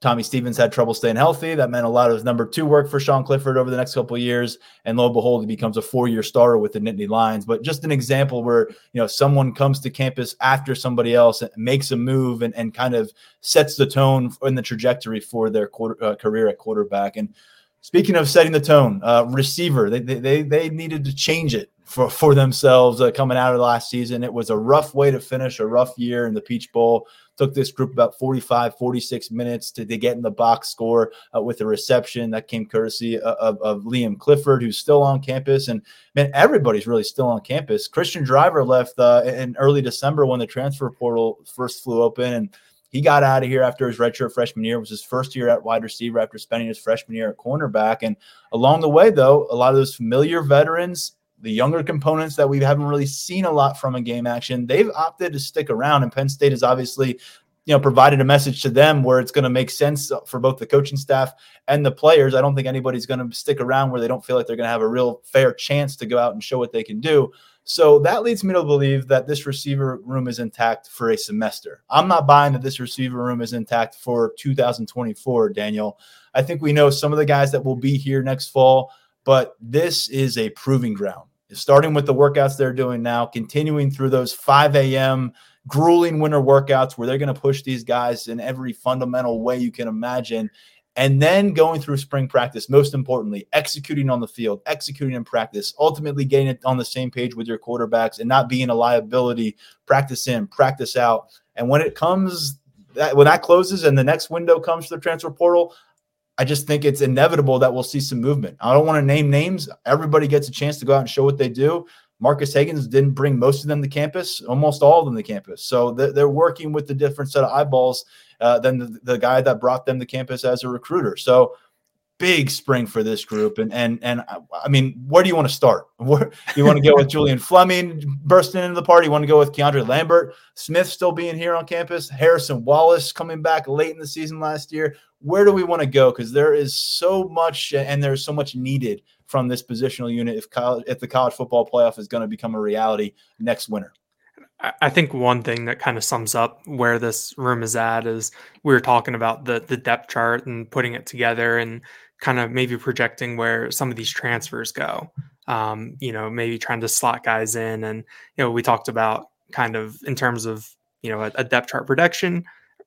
Tommy Stevens had trouble staying healthy. That meant a lot of his number two work for Sean Clifford over the next couple of years. And lo and behold, he becomes a four-year starter with the Nittany Lions. But just an example where you know someone comes to campus after somebody else and makes a move and, and kind of sets the tone in the trajectory for their quarter, uh, career at quarterback. And speaking of setting the tone, uh, receiver, they, they they needed to change it for for themselves uh, coming out of last season. It was a rough way to finish a rough year in the Peach Bowl took this group about 45, 46 minutes to, to get in the box score uh, with a reception that came courtesy of, of, of, Liam Clifford, who's still on campus. And man, everybody's really still on campus. Christian Driver left uh, in early December when the transfer portal first flew open. And he got out of here after his redshirt freshman year. It was his first year at wide receiver after spending his freshman year at cornerback. And along the way, though, a lot of those familiar veterans the younger components that we haven't really seen a lot from in game action, they've opted to stick around. And Penn State has obviously, you know, provided a message to them where it's going to make sense for both the coaching staff and the players. I don't think anybody's going to stick around where they don't feel like they're going to have a real fair chance to go out and show what they can do. So that leads me to believe that this receiver room is intact for a semester. I'm not buying that this receiver room is intact for 2024, Daniel. I think we know some of the guys that will be here next fall, but this is a proving ground starting with the workouts they're doing now, continuing through those 5 a.m. grueling winter workouts where they're going to push these guys in every fundamental way you can imagine. And then going through spring practice, most importantly, executing on the field, executing in practice, ultimately getting it on the same page with your quarterbacks and not being a liability, practice in, practice out. And when it comes, that, when that closes and the next window comes for the transfer portal, I just think it's inevitable that we'll see some movement. I don't want to name names. Everybody gets a chance to go out and show what they do. Marcus Hagans didn't bring most of them to campus, almost all of them to campus. So they're working with the different set of eyeballs uh, than the, the, guy that brought them to campus as a recruiter. So big spring for this group. And and and uh, I mean, where do you want to start? Where you want to go with Julian Fleming bursting into the party? You want to go with Keandre Lambert, Smith still being here on campus, Harrison Wallace coming back late in the season last year. Where do we want to go? Because there is so much, uh, and there's so much needed from this positional unit if college, if the college football playoff is going to become a reality next winter. I think one thing that kind of sums up where this room is at is we were talking about the the depth chart and putting it together and kind of maybe projecting where some of these transfers go. Um, you know, maybe trying to slot guys in, and you know, we talked about kind of in terms of you know a, a depth chart prediction.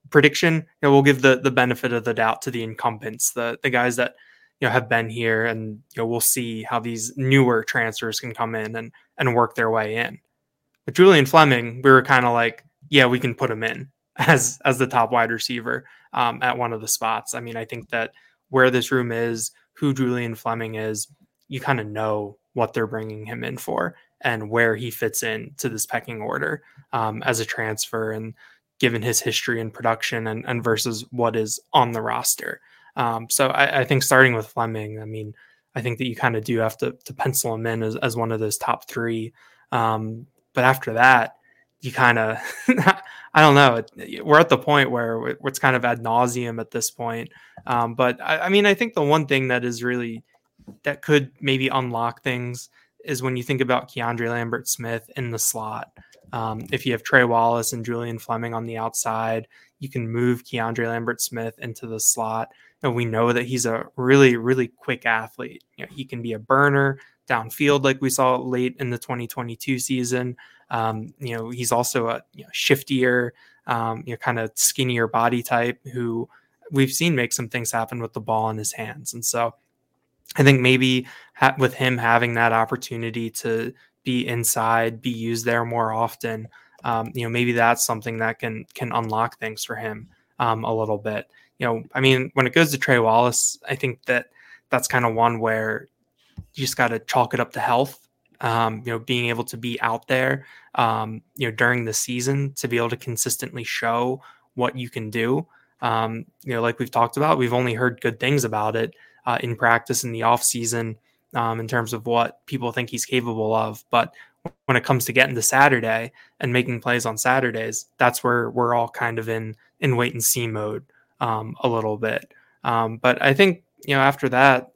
Prediction, you know, we'll give the the benefit of the doubt to the incumbents, the the guys that you know have been here, and you know we'll see how these newer transfers can come in and and work their way in. But Julian Fleming, we were kind of like, yeah, we can put him in as as the top wide receiver um, at one of the spots. I mean, I think that where this room is, who Julian Fleming is, you kind of know what they're bringing him in for and where he fits in to this pecking order um, as a transfer and given his history and production and, and versus what is on the roster. Um, so I, I, think starting with Fleming, I mean, I think that you kind of do have to, to pencil him in as, as one of those top three. Um, but after that, you kind of, I don't know. We're at the point where it's kind of ad nauseum at this point. Um, but I, I, mean, I think the one thing that is really that could maybe unlock things is when you think about Keandre Lambert Smith in the slot. Um, if you have Trey Wallace and Julian Fleming on the outside, you can move Keandre Lambert Smith into the slot. And we know that he's a really, really quick athlete. You know, he can be a burner downfield, like we saw late in the 2022 season. Um, you know, he's also a you know, shiftier, um, you know, kind of skinnier body type who we've seen make some things happen with the ball in his hands. And so I think maybe ha- with him having that opportunity to be inside, be used there more often, um, you know, maybe that's something that can can unlock things for him um, a little bit. You know, I mean, when it goes to Trey Wallace, I think that that's kind of one where you just got to chalk it up to health. Um, you know, being able to be out there, um, you know, during the season to be able to consistently show what you can do. Um, you know, like we've talked about, we've only heard good things about it uh, in practice in the off season um, in terms of what people think he's capable of. But when it comes to getting to Saturday and making plays on Saturdays, that's where we're all kind of in in wait and see mode um, a little bit. Um, but I think you know after that,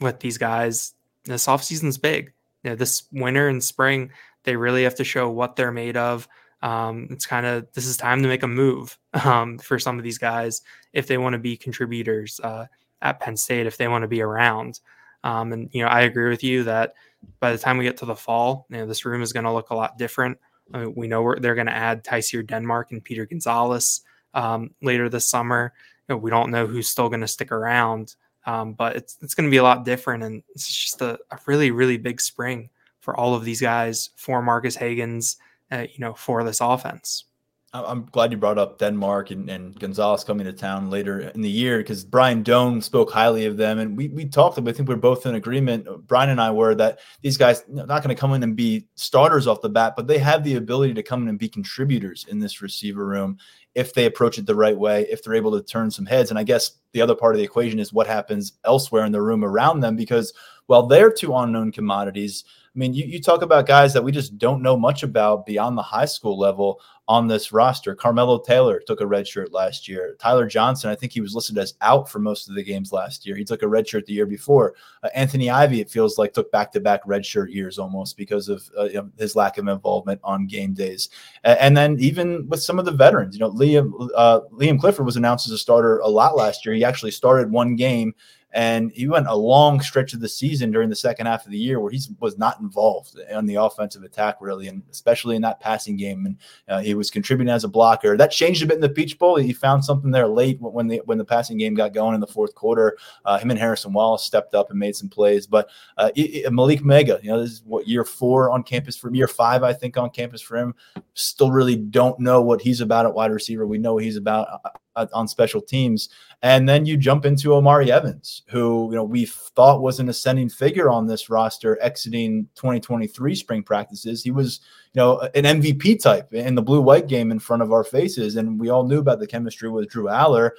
with these guys, this offseason's big. You know, this winter and spring, they really have to show what they're made of. Um, it's kind of this is time to make a move um, for some of these guys if they want to be contributors uh, at Penn State, if they want to be around. Um, and you know, I agree with you that by the time we get to the fall, you know, this room is going to look a lot different. I mean, we know they're going to add Tyseer Denmark and Peter Gonzalez um, later this summer. You know, we don't know who's still going to stick around. Um, but it's it's going to be a lot different, and it's just a, a, really really big spring for all of these guys for Marcus Hagans, uh, you know, for this offense. I'm glad you brought up Denmark and, and Gonzalez coming to town later in the year because Brian Dohn spoke highly of them. And we, we talked, I think we are both in agreement, Brian and I were, that these guys not going to come in and be starters off the bat, but they have the ability to come in and be contributors in this receiver room if they approach it the right way, if they're able to turn some heads. And I guess the other part of the equation is what happens elsewhere in the room around them because while they're two unknown commodities, I mean, you, you talk about guys that we just don't know much about beyond the high school level on this roster. Carmelo Taylor took a red shirt last year. Tyler Johnson, I think he was listed as out for most of the games last year. He took a red shirt the year before. Uh, Anthony Ivey, it feels like, took back to back red shirt years almost because of uh, his lack of involvement on game days. And then even with some of the veterans, you know, Liam uh, Liam Clifford was announced as a starter a lot last year. He actually started one game and he went a long stretch of the season during the second half of the year where he was not involved on the offensive attack, really, and especially in that passing game. And uh, he was contributing as a blocker. That changed a bit in the Peach Bowl. He found something there late when the when the passing game got going in the fourth quarter. Uh, him and Harrison Wallace stepped up and made some plays. But uh, Malick Meiga, you know, this is what year four on campus for year five, I think, on campus for him. Still really don't know what he's about at wide receiver. We know he's about uh, Uh, on special teams. And then you jump into Omari Evans, who you know we thought was an ascending figure on this roster exiting 2023 spring practices. He was you know an MVP type in the blue white game in front of our faces, and we all knew about the chemistry with Drew Allar.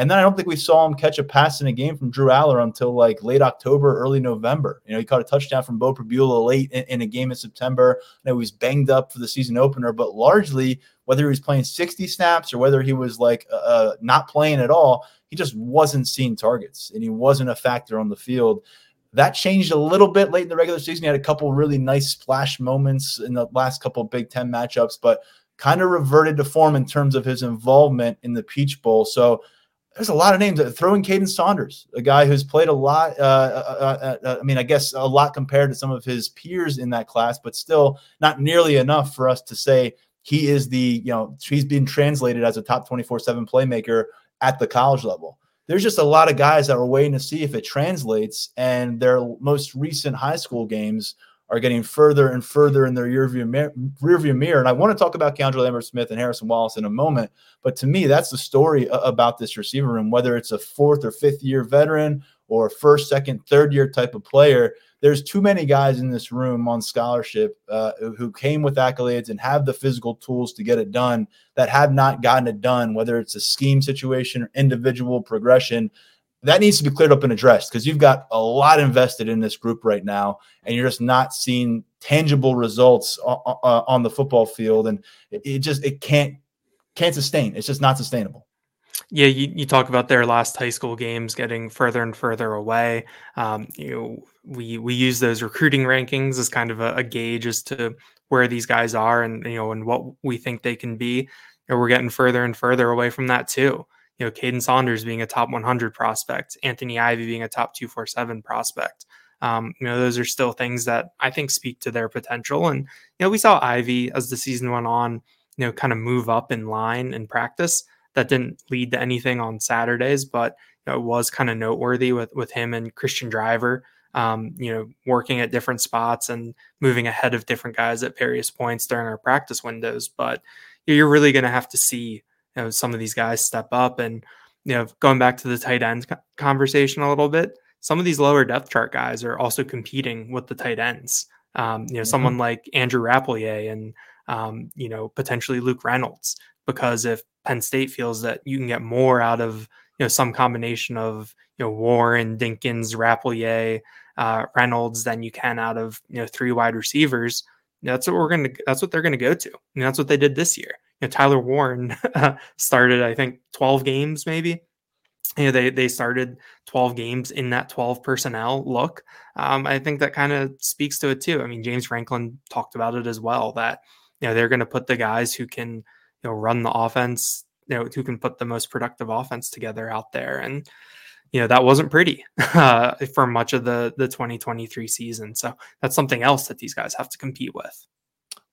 And then I don't think we saw him catch a pass in a game from Drew Allar until like late October, early November. You know, he caught a touchdown from Beau Pribula late in, in, a game in September. I know he was banged up for the season opener, but largely, whether he was playing 60 snaps or whether he was like uh, uh, not playing at all, he just wasn't seeing targets and he wasn't a factor on the field. That changed a little bit late in the regular season. He had a couple really nice splash moments in the last couple Big Ten matchups, but kind of reverted to form in terms of his involvement in the Peach Bowl. So there's a lot of names. Throw in Kaden Saunders, a guy who's played a lot. Uh, uh, uh, uh, I mean, I guess a lot compared to some of his peers in that class, but still not nearly enough for us to say he is the, you know, he's been translated as a top 24 7 playmaker at the college level. There's just a lot of guys that are waiting to see if it translates, and their most recent high school games are getting further and further in their rearview mirror, rearview mirror. And I want to talk about Keandre Lambert Smith and Harrison Wallace in a moment. But to me, that's the story about this receiver room, whether it's a fourth or fifth year veteran or first, second, third year type of player. There's too many guys in this room on scholarship uh, who came with accolades and have the physical tools to get it done that have not gotten it done, whether it's a scheme situation or individual progression that needs to be cleared up and addressed because you've got a lot invested in this group right now and you're just not seeing tangible results on the football field and it just it can't can't sustain. It's just not sustainable. Yeah you, you talk about their last high school games getting further and further away. Um, you know we we use those recruiting rankings as kind of a, a gauge as to where these guys are and you know and what we think they can be and we're getting further and further away from that too you know, Kaden Saunders being a top 100 prospect, Anthony Ivey being a top 247 prospect. Um, you know, those are still things that I think speak to their potential. And, you know, we saw Ivey as the season went on, you know, kind of move up in line in practice. That didn't lead to anything on Saturdays, but you know, it was kind of noteworthy with, with him and Christian Driver, um, you know, working at different spots and moving ahead of different guys at various points during our practice windows. But you're really going to have to see you know some of these guys step up and you know going back to the tight end conversation a little bit some of these lower depth chart guys are also competing with the tight ends um, you know mm-hmm. someone like andrew rappleyea and um, you know potentially luke reynolds because if penn state feels that you can get more out of you know some combination of you know warren dinkins rappleyea uh, reynolds than you can out of you know three wide receivers that's what we're gonna that's what they're gonna go to and that's what they did this year you know, Tyler Warren started, I think, 12 games maybe. You know, they they started 12 games in that 12 personnel look. Um, I think that kind of speaks to it too. I mean, James Franklin talked about it as well that you know they're going to put the guys who can you know run the offense, you know, who can put the most productive offense together out there, and you know that wasn't pretty uh, for much of the the 2023 season. So that's something else that these guys have to compete with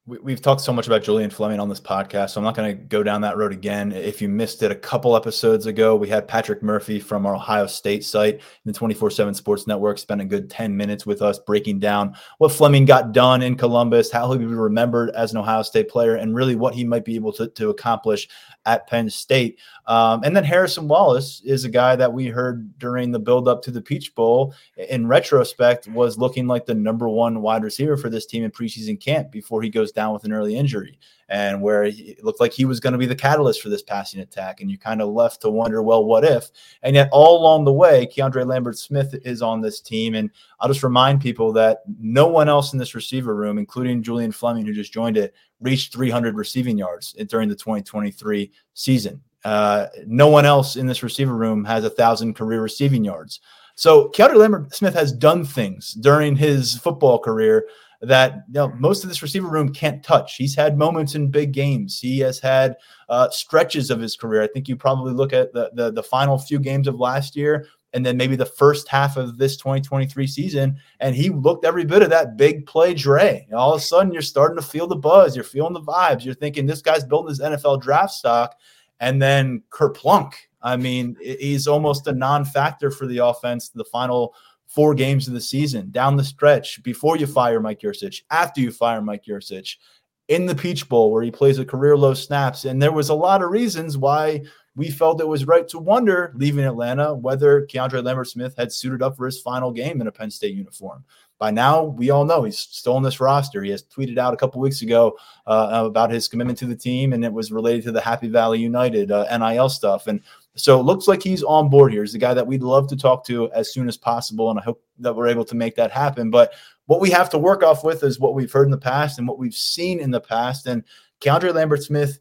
we, have talked so much about Julian Fleming on this podcast, so I'm not going to go down that road again. If you missed it a couple episodes ago, we had Patrick Murphy from our Ohio State site, in the 24 7 Sports Network, spent a good 10 minutes with us breaking down what Fleming got done in Columbus, how he'll be remembered as an Ohio State player, and really what he might be able to, to accomplish at Penn State. Um, and then Harrison Wallace is a guy that we heard during the build up to the Peach Bowl. In retrospect, was looking like the number one wide receiver for this team in preseason camp before he goes down with an early injury, and where it looked like he was going to be the catalyst for this passing attack. And you kind of left to wonder, well, what if? And yet, all along the way, Keandre Lambert Smith is on this team. And I'll just remind people that no one else in this receiver room, including Julian Fleming, who just joined it, reached 300 receiving yards during the 2023 season. Uh, no one else in this receiver room has a thousand career receiving yards. So Keandre Lambert Smith has done things during his football career that you know, most of this receiver room can't touch. He's had moments in big games. He has had uh, stretches of his career. I think you probably look at the, the the final few games of last year and then maybe the first half of this 2023 season. And he looked every bit of that big play Dre. All of a sudden, you're starting to feel the buzz. You're feeling the vibes. You're thinking this guy's building his NFL draft stock. And then Kerplunk. I mean, he's almost a non factor for the offense the final four games of the season, down the stretch, before you fire Mike Yurcich, after you fire Mike Yurcich, in the Peach Bowl, where he plays a career low snaps. And there was a lot of reasons why we felt it was right to wonder, leaving Atlanta, whether Keandre Lambert Smith had suited up for his final game in a Penn State uniform. By now, we all know he's still on this roster. He has tweeted out a couple weeks ago uh, about his commitment to the team, and it was related to the Happy Valley United uh, NIL stuff. And So it looks like he's on board here. He's the guy that we'd love to talk to as soon as possible. And I hope that we're able to make that happen. But what we have to work off with is what we've heard in the past and what we've seen in the past. And Keandre Lambert Smith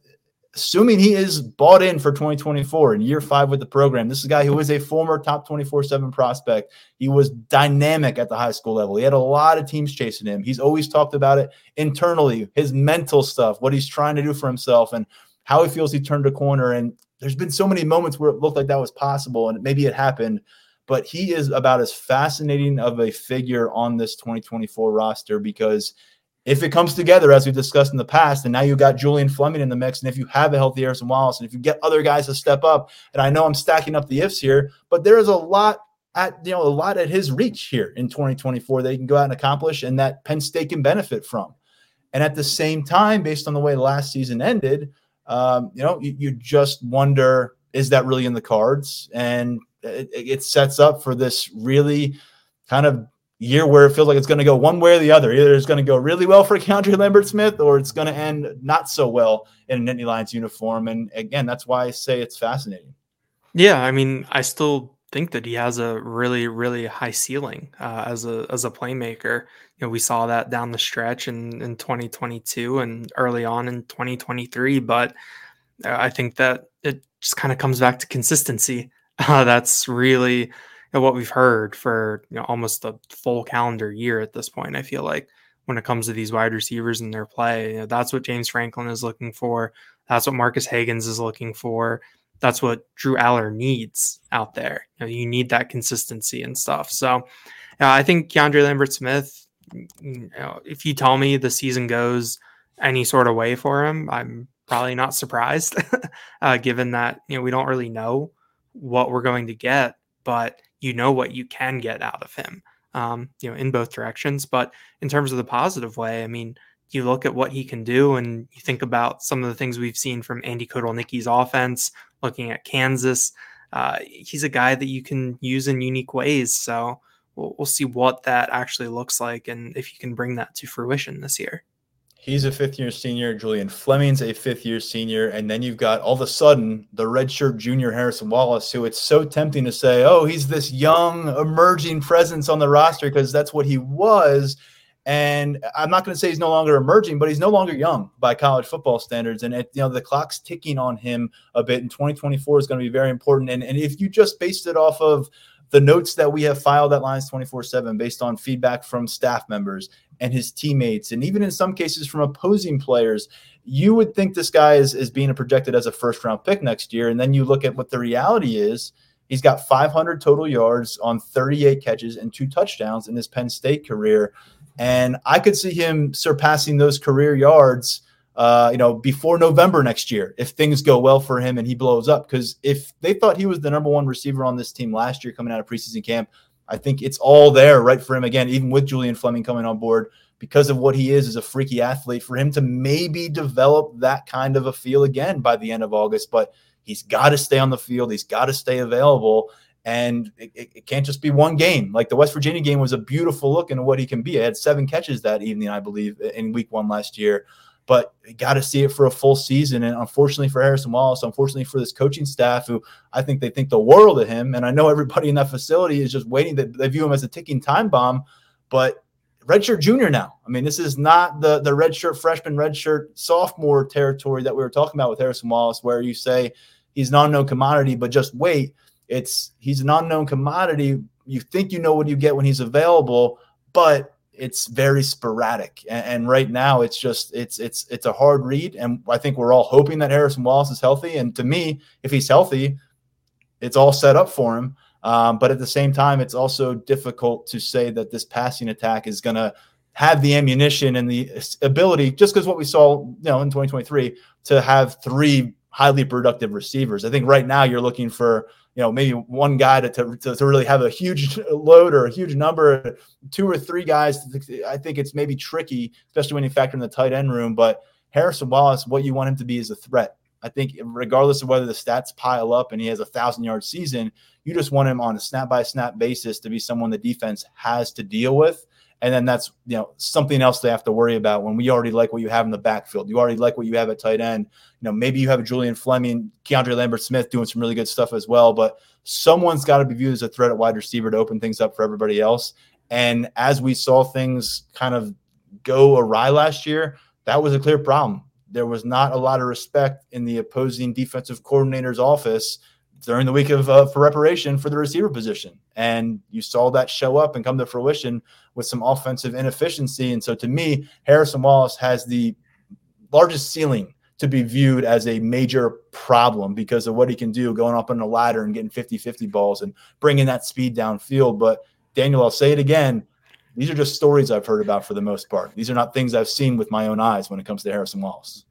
assuming he is bought in for 2024 and year five with the program. This is a guy who is a former top 24 7 prospect. He was dynamic at the high school level. He had a lot of teams chasing him. He's always talked about it internally, his mental stuff, what he's trying to do for himself, and how he feels he turned a corner. And there's been so many moments where it looked like that was possible, and maybe it happened. But he is about as fascinating of a figure on this 2024 roster because if it comes together as we've discussed in the past, and now you've got Julian Fleming in the mix, and if you have a healthy Harrison Wallace, and if you get other guys to step up, and I know I'm stacking up the ifs here, but there is a lot at you know a lot at his reach here in 2024 that he can go out and accomplish, and that Penn State can benefit from. And at the same time, based on the way last season ended, um, you know, you, you, just wonder is that really in the cards? And it, it sets up for this really kind of year where it feels like it's going to go one way or the other. Either it's going to go really well for Keandre Lambert Smith or it's going to end not so well in an Nittany Lions uniform. And again, that's why I say it's fascinating. Yeah, I mean, I still think that he has a really, really high ceiling uh, as a as a playmaker. You know, we saw that down the stretch in in 2022 and early on in 2023. But uh, I think that it just kind of comes back to consistency. Uh, that's really know, what we've heard for you know almost a full calendar year at this point. I feel like when it comes to these wide receivers and their play, you know, that's what James Franklin is looking for. That's what Marcus Hagans is looking for. That's what Drew Allar needs out there. You, know, you need that consistency and stuff. So, uh, I think Keandre Lambert Smith. You know, if you tell me the season goes any sort of way for him, I'm probably not surprised, uh, given that you know we don't really know what we're going to get. But you know what you can get out of him, um, you know, in both directions. But in terms of the positive way, I mean, you look at what he can do and you think about some of the things we've seen from Andy Kotelnicki's offense, looking at Kansas. Uh, he's a guy that you can use in unique ways. So we'll, we'll see what that actually looks like and if you can bring that to fruition this year. He's a fifth year senior. Julian Fleming's a fifth year senior. And then you've got all of a sudden the redshirt junior Harrison Wallace, who it's so tempting to say, oh, he's this young emerging presence on the roster because that's what he was. And I'm not going to say he's no longer emerging, but he's no longer young by college football standards. And it, you know the clock's ticking on him a bit. And 2024 is going to be very important. And, and if you just based it off of the notes that we have filed at Lions 24 7 based on feedback from staff members and his teammates, and even in some cases from opposing players, you would think this guy is, is being projected as a first round pick next year. And then you look at what the reality is. He's got 500 total yards on 38 catches and two touchdowns in his Penn State career. And I could see him surpassing those career yards uh, you know, before November next year if things go well for him and he blows up. Because if they thought he was the number one receiver on this team last year coming out of preseason camp, I think it's all there right for him again, even with Julian Fleming coming on board because of what he is as a freaky athlete for him to maybe develop that kind of a feel again by the end of August. But he's got to stay on the field, he's got to stay available. And it, it, can't just be one game. Like the West Virginia game was a beautiful look into what he can be. He had seven catches that evening, I believe, in week one last year but got to see it for a full season. And unfortunately for Harrison Wallace, unfortunately for this coaching staff, who I think they think the world of him. And I know everybody in that facility is just waiting they view him as a ticking time bomb. But redshirt junior now. I mean, this is not the the redshirt freshman, redshirt sophomore territory that we were talking about with Harrison Wallace, where you say he's an unknown commodity, but just wait. It's he's an unknown commodity. You think you know what you get when he's available, but it's very sporadic. And, and, right now it's just it's it's it's a hard read. And i think we're all hoping that harrison wallace is healthy. And to me if he's healthy it's all set up for him. Um, but at the same time it's also difficult to say that this passing attack is going to have the ammunition and the ability just because what we saw you know in 2023 to have three highly productive receivers. I think right now you're looking for you know maybe one guy to, to, to really have a huge load or a huge number two or three guys. I think it's maybe tricky especially when you factor in the tight end room but harrison wallace what you want him to be is a threat. I think regardless of whether the stats pile up and he has a thousand yard season you just want him on a snap by snap basis to be someone the defense has to deal with And then that's you know something else they have to worry about when we already like what you have in the backfield. You already like what you have at tight end. You know, maybe you have Julian Fleming, Keandre Lambert Smith doing some really good stuff as well. But someone's got to be viewed as a threat at wide receiver to open things up for everybody else. And as we saw things kind of go awry last year, that was a clear problem. There was not a lot of respect in the opposing defensive coordinator's office during the week of uh, for reparation for the receiver position, and you saw that show up and come to fruition with some offensive inefficiency. And so, to me, Harrison Wallace has the largest ceiling to be viewed as a major problem because of what he can do going up on the ladder and getting 50 50 balls and bringing that speed downfield. But Daniel, I'll say it again. These are just stories I've heard about for the most part. These are not things I've seen with my own eyes when it comes to Harrison Wallace.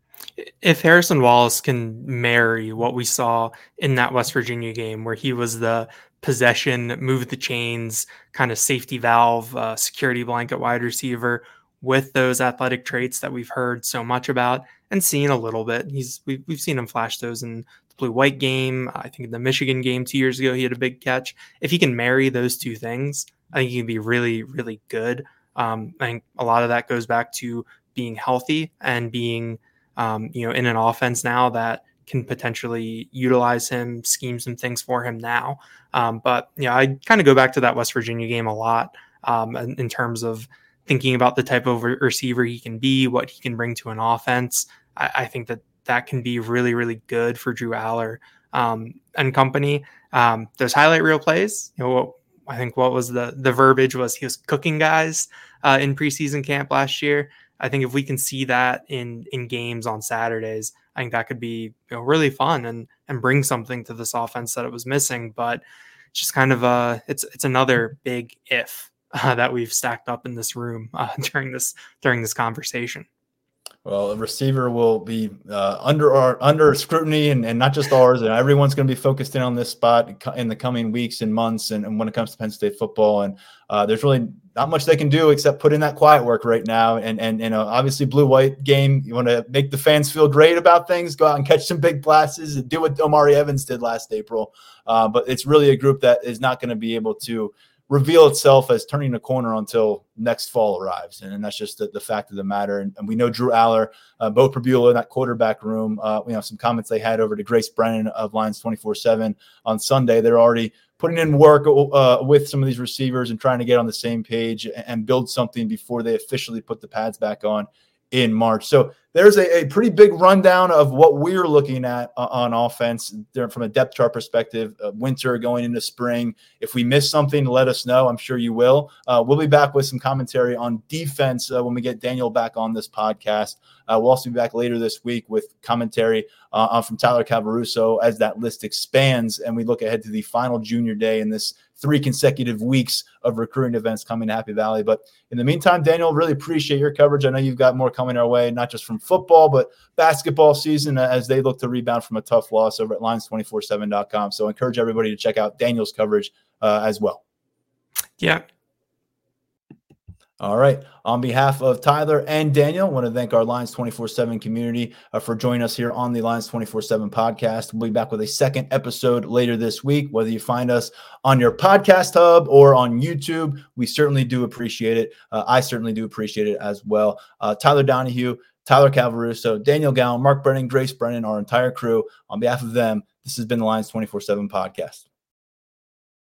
If Harrison Wallace can marry what we saw in that West Virginia game, where he was the possession, move the chains, kind of safety valve, uh, security blanket wide receiver, with those athletic traits that we've heard so much about and seen a little bit. He's we've, we've seen him flash those in the blue white game. I think in the Michigan game two years ago, he had a big catch. If he can marry those two things, I think he can be really, really good. Um, I think a lot of that goes back to being healthy and being, um, you know, in an offense now that can potentially utilize him, scheme some things for him now. Um, but yeah, I kind of go back to that West Virginia game a lot um, in, in, terms of thinking about the type of receiver he can be, what he can bring to an offense. I, I think that that can be really, really good for Drew Allar um, and company. Um, those highlight reel plays, you know, I think what was the the verbiage was he was cooking guys uh, in preseason camp last year. I think if we can see that in in games on Saturdays, I think that could be you know, really fun and and bring something to this offense that it was missing. But just kind of a it's it's another big if uh, that we've stacked up in this room uh, during this during this conversation. Well, a receiver will be uh, under our under scrutiny, and, and not just ours. And everyone's going to be focused in on this spot in the coming weeks and months. And, and when it comes to Penn State football, and uh, there's really not much they can do except put in that quiet work right now. And and and uh, obviously, blue white game. You want to make the fans feel great about things. Go out and catch some big blasts and do what Omari Evans did last April. Uh, but it's really a group that is not going to be able to reveal itself as turning a corner until next fall arrives. And, and that's just the, the, fact of the matter. And, and we know Drew Allar, uh, Beau Pribula in that quarterback room, uh, you know, some comments they had over to Grace Brennan of Lions 24 7 on Sunday. They're already putting in work uh, with some of these receivers and trying to get on the same page and build something before they officially put the pads back on in March. So there's a, a, pretty big rundown of what we're looking at uh, on offense from a depth chart perspective. Uh, winter going into spring. If we miss something, let us know. I'm sure you will. Uh, we'll be back with some commentary on defense uh, when we get Daniel back on this podcast. Uh, we'll also be back later this week with commentary from Tyler Calvaruso as that list expands and we look ahead to the final junior day in this three consecutive weeks of recruiting events coming to Happy Valley. But in the meantime, Daniel, really appreciate your coverage. I know you've got more coming our way, not just from football, but basketball season as they look to rebound from a tough loss over at lions247.com. So I encourage everybody to check out Daniel's coverage uh, as well. Yeah, all right. On behalf of Tyler and Daniel, I want to thank our Lions 24 7 community uh, for joining us here on the Lions 24 7 podcast. We'll be back with a second episode later this week. Whether you find us on your podcast hub or on YouTube, we certainly do appreciate it. Uh, I certainly do appreciate it as well. Uh, Tyler Donahue, Tyler Calvaruso, Daniel Gallen, Mark Brennan, Grace Brennan, our entire crew, on behalf of them, this has been the Lions 24 7 podcast.